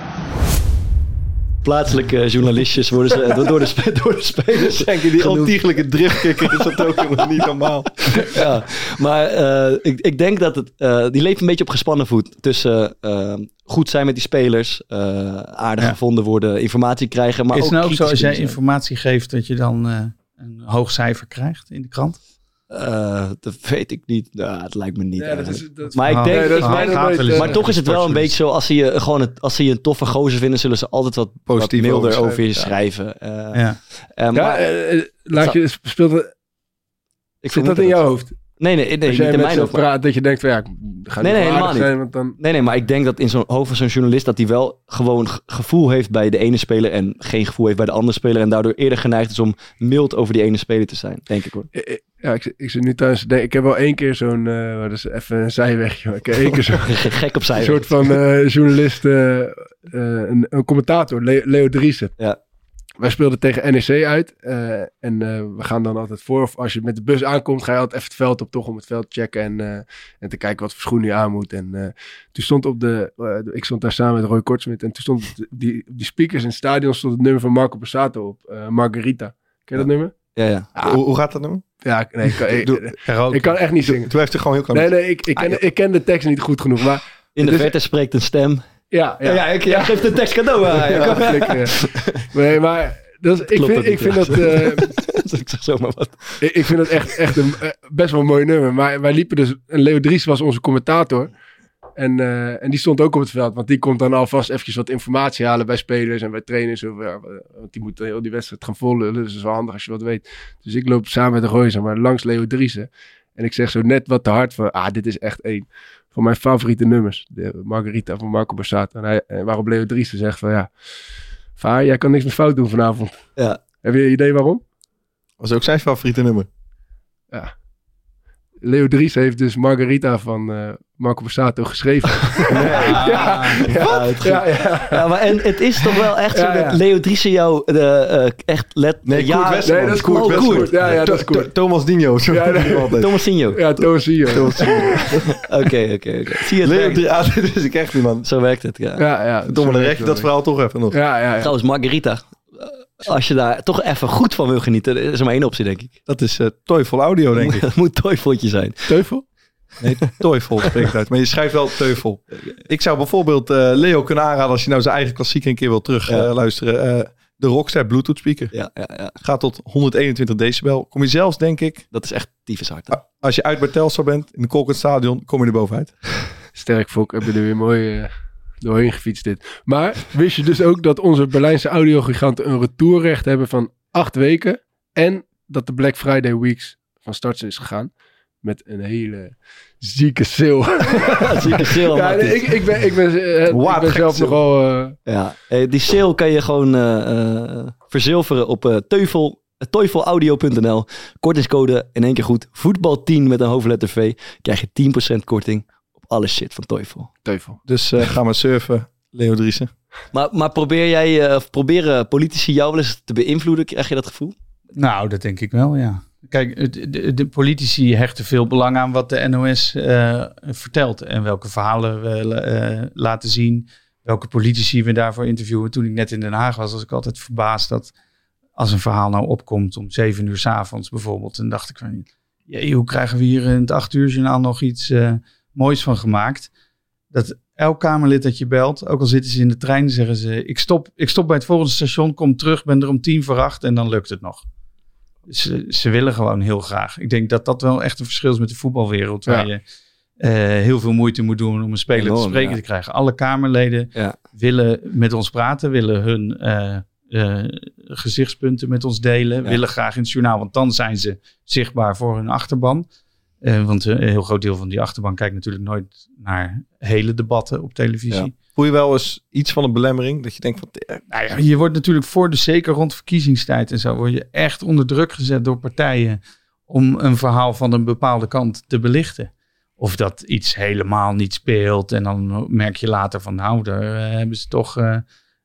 Plaatselijke journalistjes worden ze door, door, de, door de spelers. Denk je, die ontiegelijke driftkikker is dat ook jongen, niet normaal. ja, maar eh, ik, ik denk dat het. eh, die leeft een beetje op gespannen voet. Tussen eh, goed zijn met die spelers, eh, aardig Ja. gevonden worden, informatie krijgen. Maar is het nou ook zo als jij informatie geeft dat je dan eh, een hoog cijfer krijgt in de krant? Eh, dat weet ik niet. Nou, het lijkt me niet. Ja, dat is, dat maar ik Oh. denk. Nee, dat Ah, eh, maar toch is het wel een beetje zo, als ze je, gewoon het, als ze je een toffe gozer vinden, zullen ze altijd wat, milder over je schrijven, schrijven. Eh, Ja. eh, Ja, maar eh, eh, laat je, speelt dat, ik zit vermoed dat in jouw hoofd? Nee, nee, nee, Als niet jij in met mijn praat, dat je denkt van ja, ik ga Nee, niet nee, helemaal want dan... Nee, nee, maar ik denk dat in zo'n hoofd van zo'n journalist dat hij wel gewoon ge- gevoel heeft bij de ene speler en geen gevoel heeft bij de andere speler en daardoor eerder geneigd is om mild over die ene speler te zijn, denk ik hoor. Eh, eh, Ja, ik, ik zit nu thuis. Ik heb wel één keer zo'n, eh dat is even een zijwegje. Ik heb één keer zo'n Gek op een zijn. soort van eh, journalist, een, een commentator, Le- Leo Driessen. Ja. Wij speelden tegen NEC uit. eh, en eh, we gaan dan altijd voor. Of als je met de bus aankomt, ga je altijd even het veld op, toch om het veld te checken. En, eh, en te kijken wat voor schoen je aan moet. En eh, toen stond op de. ik stond daar samen met Roy Kortsmit. En toen stond de- die, die speakers in het stadion stond het nummer van Marco Passato op. eh, Margarita. Ken je dat nummer? Ja, ja. Hoe, hoe gaat dat nou? Ja, ik- nee, ik, kan- ik, Doe- Karaoke. ik kan echt niet zingen. Toen heeft hij gewoon heel klein. Nee, nee, ik, ik, ken, ik ken de tekst niet goed genoeg. Maar In de Dus- verte spreekt een stem. Ja, ja. Ja, ik, jij geeft de tekst cadeau aan. Ja, flikker, ja. Nee, maar dat ik, vind, ik vind dat, eh, ik zeg zomaar wat. ik, ik vind dat echt, echt een eh, best wel een mooi nummer. Maar wij liepen dus, en Leo Dries was onze commentator. En, eh, en die stond ook op het veld. Want die komt dan alvast eventjes wat informatie halen bij spelers en bij trainers. Of, ja, want die moeten heel die wedstrijd gaan volgen. Dus het is wel handig als je wat weet. Dus ik loop samen met de Royce maar langs Leo Driessen. En ik zeg zo net wat te hard van, ah, dit is echt een van mijn favoriete nummers. De Margarita van Marco Borsato. En, hij, en waarop Leo Driessen zegt van, ja, Va, jij kan niks meer fout doen vanavond. Ja. Heb je een idee waarom? Was ook zijn favoriete nummer. Leo Dries heeft dus Margarita van eh, Marco Borsato geschreven. ja, ja, Ja, het- ja, ja. Ja, maar en het is toch wel echt zo Ja, ja. dat Leo Driessen jou de, eh, echt let... Nee, ja, Koert nee, dat is Koert Koert. Oh. Koert. Ja, ja, dat is Koert. To- Thomas Dino. Zo Ja, nee. Ja, Toosio. Oké, oké, oké. Zie je het Leo is ik echt niet, man. Zo werkt het, ja. Ja, ja. Domme, dan red je dat verhaal toch even nog. Ja, ja, ja. Trouwens, Margarita. Als je daar toch even goed van wil genieten, er is er maar één optie, denk ik. Dat is eh Teufel Audio, denk ik. Het moet een tooivootje zijn. Teufel? Nee, Teufel spreekt uit. Maar je schrijft wel Teufel. Ik zou bijvoorbeeld eh, Leo kunnen aanraden als je nou zijn eigen klassieker een keer wil terug Ja. eh, luisteren. Eh, de Rockstar Bluetooth speaker. Ja, ja, ja. Gaat tot 121 decibel. Kom je zelfs, denk ik, Dat is echt tyfus hard. hè? a- als je uit bij Telstar bent, in de Kolkend Stadion, kom je er bovenuit. Sterk, Fok. Heb je er weer mooi eh, doorheen gefietst dit. Maar wist je dus ook dat onze Berlijnse audiogiganten een retourrecht hebben van acht weken. En dat de Black Friday Weeks van start is gegaan. Met een hele zieke sale. Zieke sale, ja, Matties. nee, ik, ik ben, ik ben, eh, ik ben zelf sale. nogal... eh, Ja, eh, die sale kan je gewoon verzilveren op eh teufel, teufelaudio.nl. Kortingscode in één keer goed. Voetbal 10 met een hoofdletter V. Krijg je 10% korting alle shit van Teufel. teufel. Dus eh, ga maar surfen, Leo Driessen. Maar, maar probeer jij, eh, of proberen politici jou wel eens te beïnvloeden? Krijg je dat gevoel? Nou, dat denk ik wel, ja. Kijk, de, de politici hechten veel belang aan wat de NOS eh, vertelt. En welke verhalen we eh, laten zien. Welke politici we daarvoor interviewen. Toen ik net in Den Haag was, was ik altijd verbaasd dat als een verhaal nou opkomt om zeven uur 's avonds bijvoorbeeld. Dan dacht ik van, jee, hoe krijgen we hier in het acht uur journaal nog iets eh, moois van gemaakt? Dat elk Kamerlid dat je belt, ook al zitten ze in de trein, zeggen ze, ik stop, ik stop bij het volgende station, kom terug, ben er om tien voor acht en dan lukt het nog. Ze, ze willen gewoon heel graag. Ik denk dat dat wel echt een verschil is met de voetbalwereld. Waar Ja. je eh, heel veel moeite moet doen om een speler Enorm, te spreken ja. te krijgen. Alle Kamerleden Ja. willen met ons praten, willen hun eh, eh, gezichtspunten met ons delen. Willen graag in het journaal, want dan zijn ze zichtbaar voor hun achterban. Eh, want een heel groot deel van die achterban kijkt natuurlijk nooit naar hele debatten op televisie. Ja. Voel je wel eens iets van een belemmering? Dat je denkt van... eh, Nou ja, je wordt natuurlijk voor de, zeker rond verkiezingstijd en zo, word je echt onder druk gezet door partijen om een verhaal van een bepaalde kant te belichten. Of dat iets helemaal niet speelt en dan merk je later van nou, daar eh, hebben ze toch eh,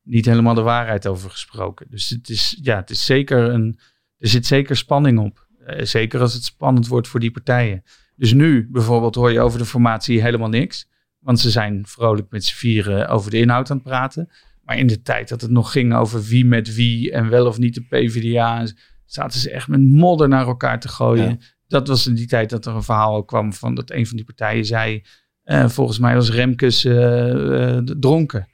niet helemaal de waarheid over gesproken. Dus het is, ja, het is zeker een, er zit zeker spanning op. Eh, zeker als het spannend wordt voor die partijen. Dus nu bijvoorbeeld hoor je over de formatie helemaal niks. Want ze zijn vrolijk met z'n vieren over de inhoud aan het praten. Maar in de tijd dat het nog ging over wie met wie en wel of niet de PvdA, zaten ze echt met modder naar elkaar te gooien. Ja. Dat was in die tijd dat er een verhaal kwam van dat een van die partijen zei, eh, volgens mij was Remkes eh, dronken.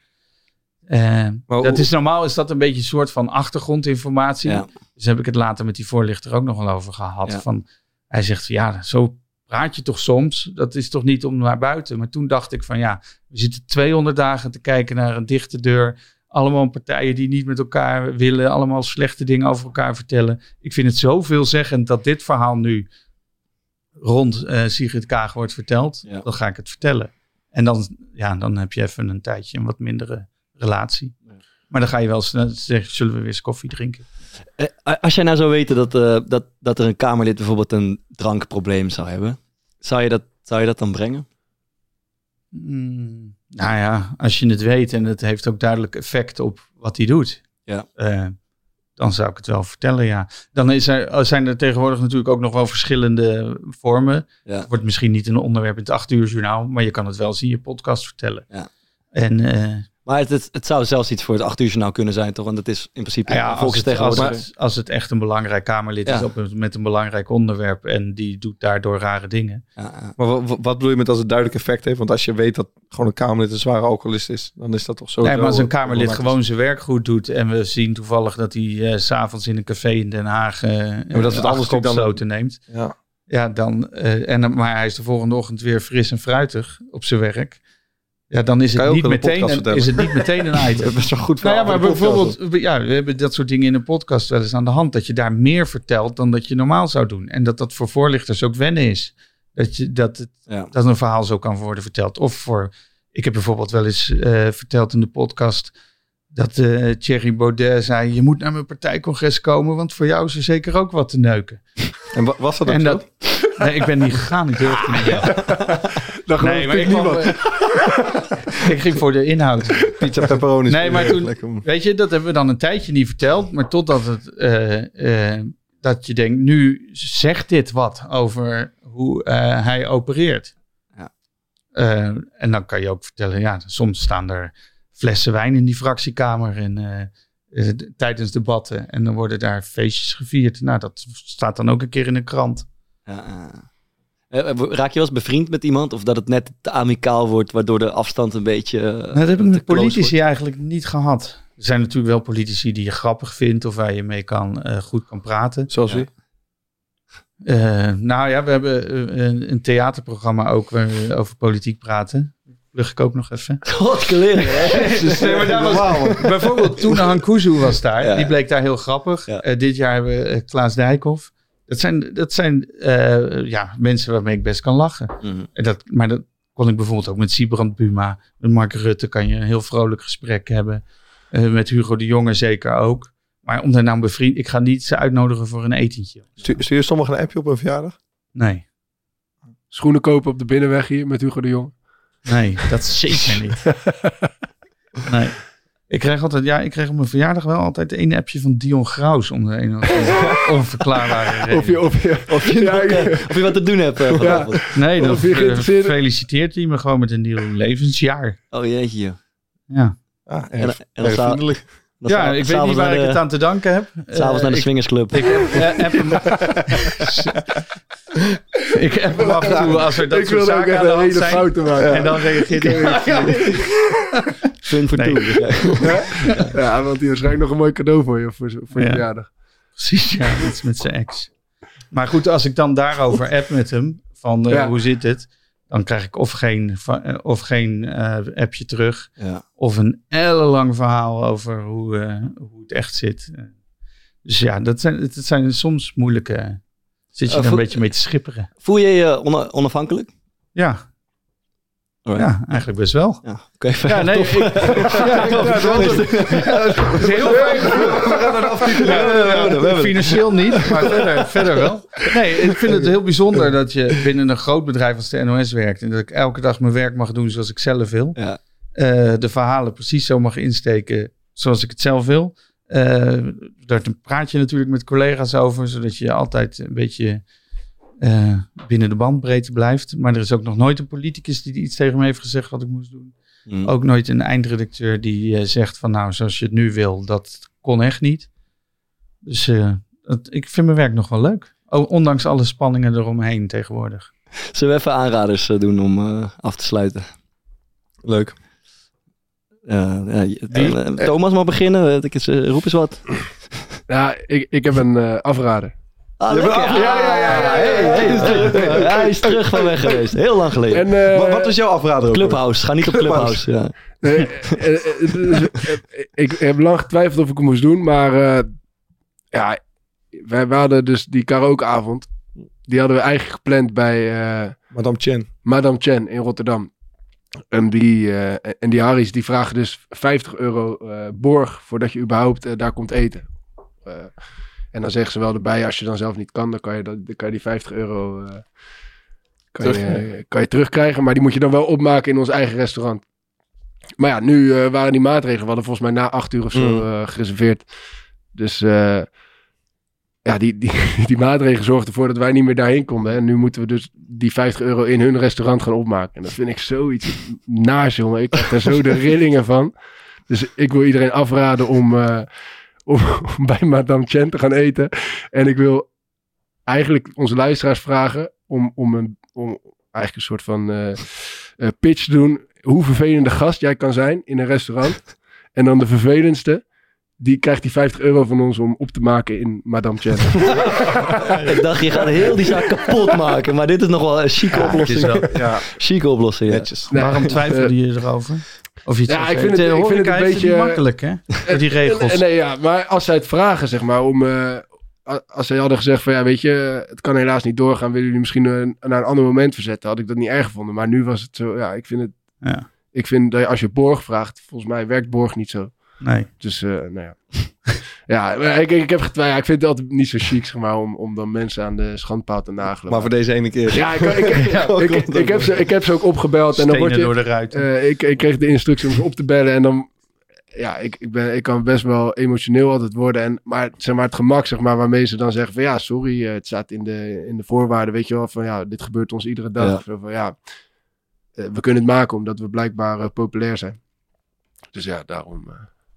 Eh, dat hoe- is normaal is dat een beetje een soort van achtergrondinformatie. Ja. Dus heb ik het later met die voorlichter ook nog wel over gehad. Ja. Van, hij zegt, van, ja, zo praat je toch soms. Dat is toch niet om naar buiten. Maar toen dacht ik van, ja, we zitten 200 dagen te kijken naar een dichte deur. Allemaal partijen die niet met elkaar willen. Allemaal slechte dingen over elkaar vertellen. Ik vind het zo veelzeggend dat dit verhaal nu rond eh Sigrid Kaag wordt verteld. Ja. Dan ga ik het vertellen. En dan, ja, dan heb je even een tijdje een wat mindere relatie. Maar dan ga je wel snel zeggen, zullen we weer eens koffie drinken? Eh, als jij nou zou weten dat, eh, dat, dat er een Kamerlid bijvoorbeeld een drankprobleem zou hebben, zou je dat, zou je dat dan brengen? Mm, nou ja, als je het weet en het heeft ook duidelijk effect op wat hij doet, Ja. eh, dan zou ik het wel vertellen, ja. Dan is er, zijn er tegenwoordig natuurlijk ook nog wel verschillende vormen. Ja. Het wordt misschien niet een onderwerp in het acht uur journaal, maar je kan het wel zien in je podcast vertellen. Ja. En eh, Maar het, het, het zou zelfs iets voor het 8 uur journaal kunnen zijn, toch? Want dat is in principe ja, als, het, als, het, als het echt een belangrijk Kamerlid is Ja. op een- met een belangrijk onderwerp en die doet daardoor rare dingen. Ja, ja. Maar wa- wa- wat bedoel je met als het duidelijk effect heeft? Want als je weet dat gewoon een Kamerlid een zware alcoholist is, dan is dat toch zo. Nee, maar als een Kamerlid gewoon zijn werk goed doet en we zien toevallig dat hij eh, s s'avonds in een café in Den Haag eh maar dat het anders dan- neemt. Ja. Ja, dan, eh, en, maar hij is de volgende ochtend weer fris en fruitig op zijn werk. Ja, dan is het, niet meteen, een, is het niet meteen een item. Dat is wel goed Nou ja, maar bijvoorbeeld, ja, we hebben dat soort dingen in een podcast wel eens aan de hand. Dat je daar meer vertelt dan dat je normaal zou doen. En dat dat voor voorlichters ook wennen is. Dat, je, dat, het, Ja. dat een verhaal zo kan worden verteld. Of voor, ik heb bijvoorbeeld wel eens eh, verteld in de podcast dat eh Thierry Baudet zei, je moet naar mijn partijcongres komen, want voor jou is er zeker ook wat te neuken. En wa- was dat ook En dat, nee, ik ben niet gegaan, ik durfde niet. Nee, maar ik, niemand. kwam, ik ging voor de inhoud. Pizza pepperoni. Nee, maar toen, Lekker. weet je, dat hebben we dan een tijdje niet verteld. Maar totdat het, eh, eh, dat je denkt, nu zegt dit wat over hoe eh, hij opereert. Ja. Eh, en dan kan je ook vertellen, ja, soms staan er flessen wijn in die fractiekamer en, eh, eh, tijdens debatten. En dan worden daar feestjes gevierd. Nou, dat staat dan ook een keer in de krant. Ja. Eh, eh, Raak je wel eens bevriend met iemand? Of dat het net te amicaal wordt, waardoor de afstand een beetje... eh, Nou, dat heb ik met politici wordt? eigenlijk niet gehad. Er zijn natuurlijk wel politici die je grappig vindt of waar je mee kan, eh, goed kan praten. Zoals Ja. wie? Eh, nou ja, we hebben eh, een, een theaterprogramma ook waar we over politiek praten. Plug ik ook nog even. God, hè? Nee, maar daar was, bijvoorbeeld toen Hankuzu was daar. Ja. Die bleek daar heel grappig. Ja. Eh, dit jaar hebben we eh, Klaas Dijkhoff. Dat zijn, dat zijn eh, ja, mensen waarmee ik best kan lachen. Mhm. En dat, maar dat kon ik bijvoorbeeld ook met Siebrand Buma. Met Mark Rutte kan je een heel vrolijk gesprek hebben. Eh, met Hugo de Jonge zeker ook. Maar om daar nou een bevriend... Ik ga niet ze uitnodigen voor een etentje. Stuur, stuur je sommigen een appje op een verjaardag? Nee. Schoenen kopen op de binnenweg hier met Hugo de Jong. Nee, dat zeker niet. Nee. Ik kreeg altijd, ja, ik kreeg op mijn verjaardag wel altijd een appje van Dion Graus om de een of andere onverklaarbare reden. Of je, of je, Of je, Ja, nog, ja. of je wat te doen hebt eh, vanavond. Nee, dan Of je geïnteresseerd- feliciteert hij me gewoon met een nieuw levensjaar. Oh jeetje. Ja, Ah, En, erg, en dan ja ik weet niet waar ik het aan te danken heb. S'avonds Eh, naar de ik- swingersclub. Ik heb, eh, hem, ik heb hem af en toe als er dat ik soort zaken echt aan de een hand hele zijn. fouten maken. En dan reageert hij. Fun for Nee. two. Ja. Ja, want die waarschijnlijk nog een mooi cadeau voor je, voor, je- voor je Ja. verjaardag. Precies, ja, iets met zijn ex. Maar goed, als ik dan daarover app met hem, van eh, Ja. hoe zit het? Dan krijg ik of geen, eh, of geen eh, appje terug. Ja. Of een ellenlang verhaal over hoe, eh, hoe het echt zit. Dus ja, dat zijn, het zijn soms moeilijke... Zit je Eh, er een beetje mee te schipperen. Voel je je ona- onafhankelijk? Ja. Alright. Ja, eigenlijk best wel. Ja, oké. Ja, nee, tof. ik, ja, ja, dat is heel fijn. Financieel niet, maar verder, verder wel. Nee, ik vind het heel bijzonder dat je binnen een groot bedrijf als de NOS werkt. En dat ik elke dag mijn werk mag doen zoals ik zelf wil. Ja. Eh, de verhalen precies zo mag insteken zoals ik het zelf wil. Eh, daar praat je natuurlijk met collega's over, zodat je altijd een beetje eh, binnen de bandbreedte blijft. Maar er is ook nog nooit een politicus die iets tegen me heeft gezegd wat ik moest doen. Mm. Ook nooit een eindredacteur die eh, zegt van nou, zoals je het nu wil, dat kon echt niet. Dus eh, het- ik vind mijn werk nog wel leuk. O- ondanks alle spanningen eromheen tegenwoordig. Zullen we even aanraders eh, doen om eh, af te sluiten? Leuk. Thomas mag beginnen. Ik roep eens wat. Ja, ik, ik heb een eh, afrader. Ah. Ja, ja, ja. Hey, hey, hij is terug van weg geweest. Heel lang geleden. En, eh, Wat, wat was jouw afrader? Clubhouse. Ga niet op Clubhouse. Clubhouse. Ja. Nee, eh, eh, dus, ik heb lang getwijfeld of ik het moest doen, maar eh, ja, wij, wij hadden dus die karaokeavond. Die hadden we eigenlijk gepland bij eh, Madame Chen. Madame Chen in Rotterdam. En die, eh, en die Harry's die vragen dus 50 euro eh, borg voordat je überhaupt daar komt eten. Eh, en dan zeggen ze wel erbij, als je dan zelf niet kan, dan kan je, dan kan je die 50 euro eh, kan je, Terug- kan je terugkrijgen. Maar die moet je dan wel opmaken in ons eigen restaurant. Maar ja, nu eh, waren die maatregelen. We hadden volgens mij na acht uur of zo Mm. eh, gereserveerd. Dus eh, ja, die, die, die maatregelen zorgden ervoor dat wij niet meer daarheen konden. En nu moeten we dus die 50 euro in hun restaurant gaan opmaken. En dat vind ik zoiets naast, jongen. Ik krijg er zo de rillingen van. Dus ik wil iedereen afraden om, eh, om, om bij Madame Chen te gaan eten. En ik wil eigenlijk onze luisteraars vragen om, om, een, om eigenlijk een soort van eh, eh, pitch te doen. Hoe vervelende gast jij kan zijn in een restaurant. En dan de vervelendste, die krijgt die 50 euro van ons om op te maken in Madame Chen. Ik dacht, je gaat heel die zaak kapot maken. Maar dit is nog wel een chique Ja, oplossing. Ja, Chique oplossing, ja. netjes. Nee, Waarom twijfelde eh, je erover? Of Ja, ik vind het- ik vind het een beetje- makkelijk, hè? Met die regels. Nee, ja, maar als zij het vragen, zeg maar, om... eh, als zij hadden gezegd van, ja, weet je, het kan helaas niet doorgaan. Willen jullie misschien een, naar een ander moment verzetten? Had ik dat niet erg gevonden. Maar nu was het zo, ja, ik vind het... Ja. Ik vind dat als je borg vraagt, volgens mij werkt borg niet zo. Nee. Dus, eh, nou ja. ja, ik, ik heb getwijfeld. Ik vind het altijd niet zo chic, zeg maar, om, om dan mensen aan de schandpaal te nagelen. Maar voor deze ene keer. Ja, ik, ik, ik, Ja, ik, komt ik heb ze, ik heb ze ook opgebeld. en dan word je, door de ruiten. eh, ik, ik kreeg de instructie om ze op te bellen. En dan, ja, ik, ik, ben, ik kan best wel emotioneel altijd worden. En, maar, zeg maar het gemak, zeg maar, waarmee ze dan zeggen van ja, sorry, eh, het staat in de, in de voorwaarden, weet je wel, van ja, dit gebeurt ons iedere dag. Ja. Van ja, eh, we kunnen het maken omdat we blijkbaar populair zijn. Dus ja, daarom. eh,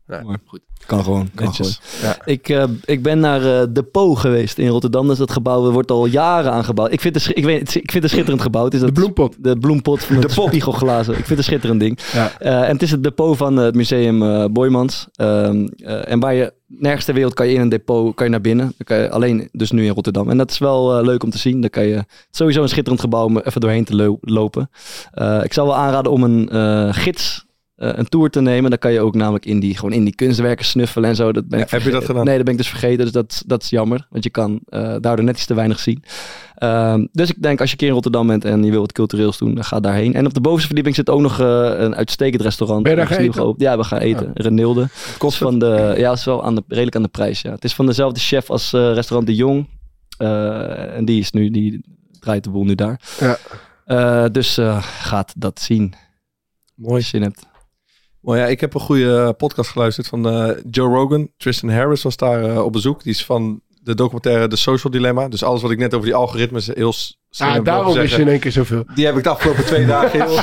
ja, Mooi. goed. Kan gewoon. Kan Netjes. gewoon. Ik, eh, ik ben naar eh, De Po geweest in Rotterdam. Dat is dat gebouw. Wordt al jaren aangebouwd. Ik vind het, ik weet, ik vind het een schitterend gebouw. Het is De dat, bloempot. de bloempot van de spiegelglazen. Ik vind het een schitterend ding. Ja. Eh, en het is het depot van het museum eh Boymans. Ehm, eh, en waar je nergens ter wereld kan je in een depot kan je naar binnen. Dan kan je alleen dus nu in Rotterdam. En dat is wel leuk om te zien. Dan kan je sowieso een schitterend gebouw om even doorheen te lo- lopen. Eh, ik zou wel aanraden om een eh, gids een tour te nemen. Dan kan je ook namelijk in die, gewoon in die kunstwerken snuffelen en zo. Dat ben Ja, ik heb je dat gedaan? Nee, dat ben ik dus vergeten. Dus dat, dat is jammer. Want je kan eh, daardoor net iets te weinig zien. Ehm, dus ik denk als je een keer in Rotterdam bent en je wil wat cultureels doen, dan ga daarheen. En op de bovenste verdieping zit ook nog eh, een uitstekend restaurant. Ben je daar gaan. Ja, we gaan eten. Renilde. Kost van de, ja, het is wel aan de, redelijk aan de prijs. Ja. Het is van dezelfde chef als eh, restaurant De Jong. Eh, en die is nu, die draait de boel nu daar. Ja. Eh, dus eh, gaat dat zien. Mooi. Als je zin hebt. Maar ja, ik heb een goede podcast geluisterd van eh, Joe Rogan. Tristan Harris was daar eh, op bezoek. Die is van de documentaire The Social Dilemma. Dus alles wat ik net over die algoritmes heel Ah, daarom is je in één keer zoveel. Die heb ik de afgelopen twee dagen heel...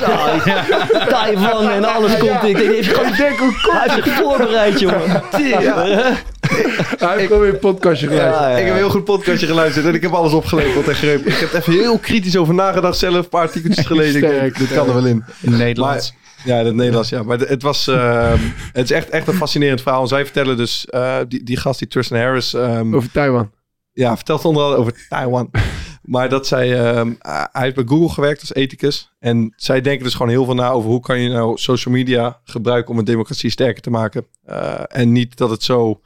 Taiwan en alles komt. Ik denk, gewoon denk, hij heeft zich voorbereid, jongen. Hij heeft gewoon weer een podcastje geluisterd. Ja, ja. Ik heb een heel goed podcastje geluisterd en ik heb alles opgeleverd en gegrepen. Ik heb er even heel kritisch over nagedacht zelf. Een paar artikeltjes gelezen. Ik denk, Sterk, dit kan er wel in. In Nederland. Ja, in het Nederlands, ja. Maar het was... ehm, het is echt, echt een fascinerend verhaal. En zij vertellen dus... eh, die, die gast, die Tristan Harris... ehm, Over Taiwan. ja, vertelt onder andere over Taiwan. Maar dat zij, ehm, hij heeft bij Google gewerkt als ethicus. En zij denken dus gewoon heel veel na over hoe kan je nou social media gebruiken om een democratie sterker te maken. Eh, en niet dat het zo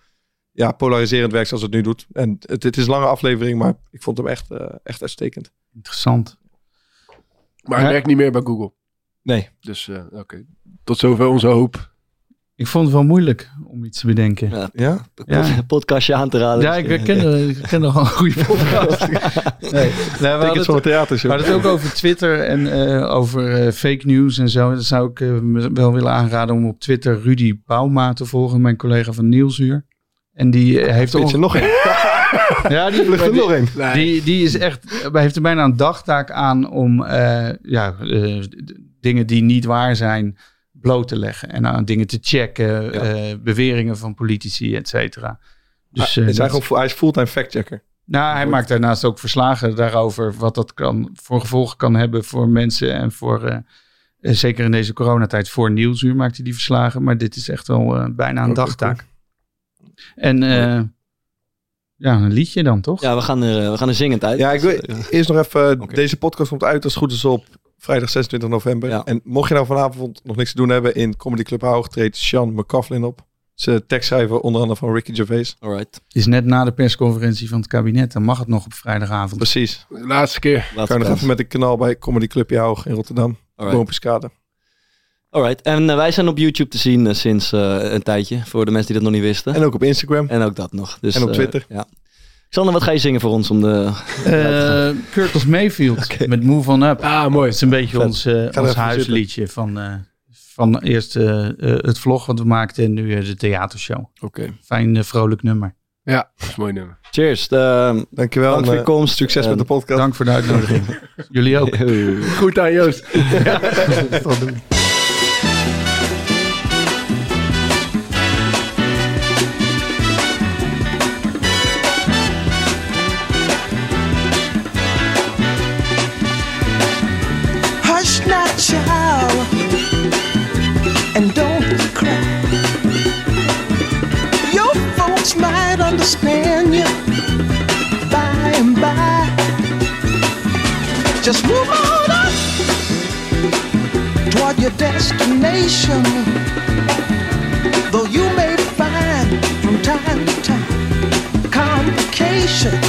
ja, polariserend werkt zoals het nu doet. En het, het is een lange aflevering, maar ik vond hem echt, eh, echt uitstekend. Interessant. Maar hij Ja. werkt niet meer bij Google. Nee. Dus eh, oké. Tot zover onze hoop. Ik vond het wel moeilijk om iets te bedenken. Ja, Ja? Ja. podcastje aan te raden. Ja, ik ken, ik ken nog wel een goede podcast. Nee, nee, we het theater. We hadden het ook over Twitter en eh, over eh, fake news en zo. Dat zou ik me wel willen aanraden om op Twitter Rudy Bauma te volgen, mijn collega van Nieuwsuur. En die heeft Weet je nog één? Ja, die, Ligt er nog één? Die, die is echt, hij heeft er bijna een dagtaak aan om eh, ja, eh, dingen die niet waar zijn bloot te leggen. En aan dingen te checken, eh, beweringen van politici, et cetera. Dus, hij, eh, is hij, gewoon, hij is fulltime factchecker. nou, hij maakt daarnaast ook verslagen daarover wat dat kan, voor gevolgen kan hebben voor mensen en voor, eh, zeker in deze coronatijd, voor Nieuwsuur maakt hij die verslagen. Maar dit is echt wel eh, bijna een dagtaak. En eh, ja, een liedje dan toch? Ja, we gaan er, we gaan er zingend uit. Ja, ik wil eerst nog even. Deze podcast komt uit als het goed is op vrijdag 26 november. Ja. En mocht je nou vanavond nog niks te doen hebben in Comedy Club Haug, treedt Sean McCaughlin op. Ze tekstschrijver onder andere van Ricky Gervais. Alright. is net na de persconferentie van het kabinet. Dan mag het nog op vrijdagavond. Precies. Laatste keer. Laatste Kan je nog even met een kanaal bij Comedy Club Haug in Rotterdam. Boompjeskade. Alright. En eh, wij zijn op YouTube te zien eh, sinds eh, een tijdje. Voor de mensen die dat nog niet wisten. En ook op Instagram. En ook dat nog. Dus, En op Twitter. ja. Sander, wat ga je zingen voor ons om de... Eh, Curtis Mayfield met Move On Up. Ah, mooi. Het is een beetje Vet. ons, eh, er ons huisliedje van, eh, van eerst het vlog wat we maakten en nu de theatershow. Oké. Fijn, vrolijk nummer. Ja, dat is een mooi nummer. Cheers. eh, Dankjewel. Dank voor je komst. Succes met de podcast. Dank voor de uitnodiging. Jullie ook. Goed aan Joost. and don't cry. Your folks might understand you by and by. Just move on up toward your destination. Though you may find from time to time complications.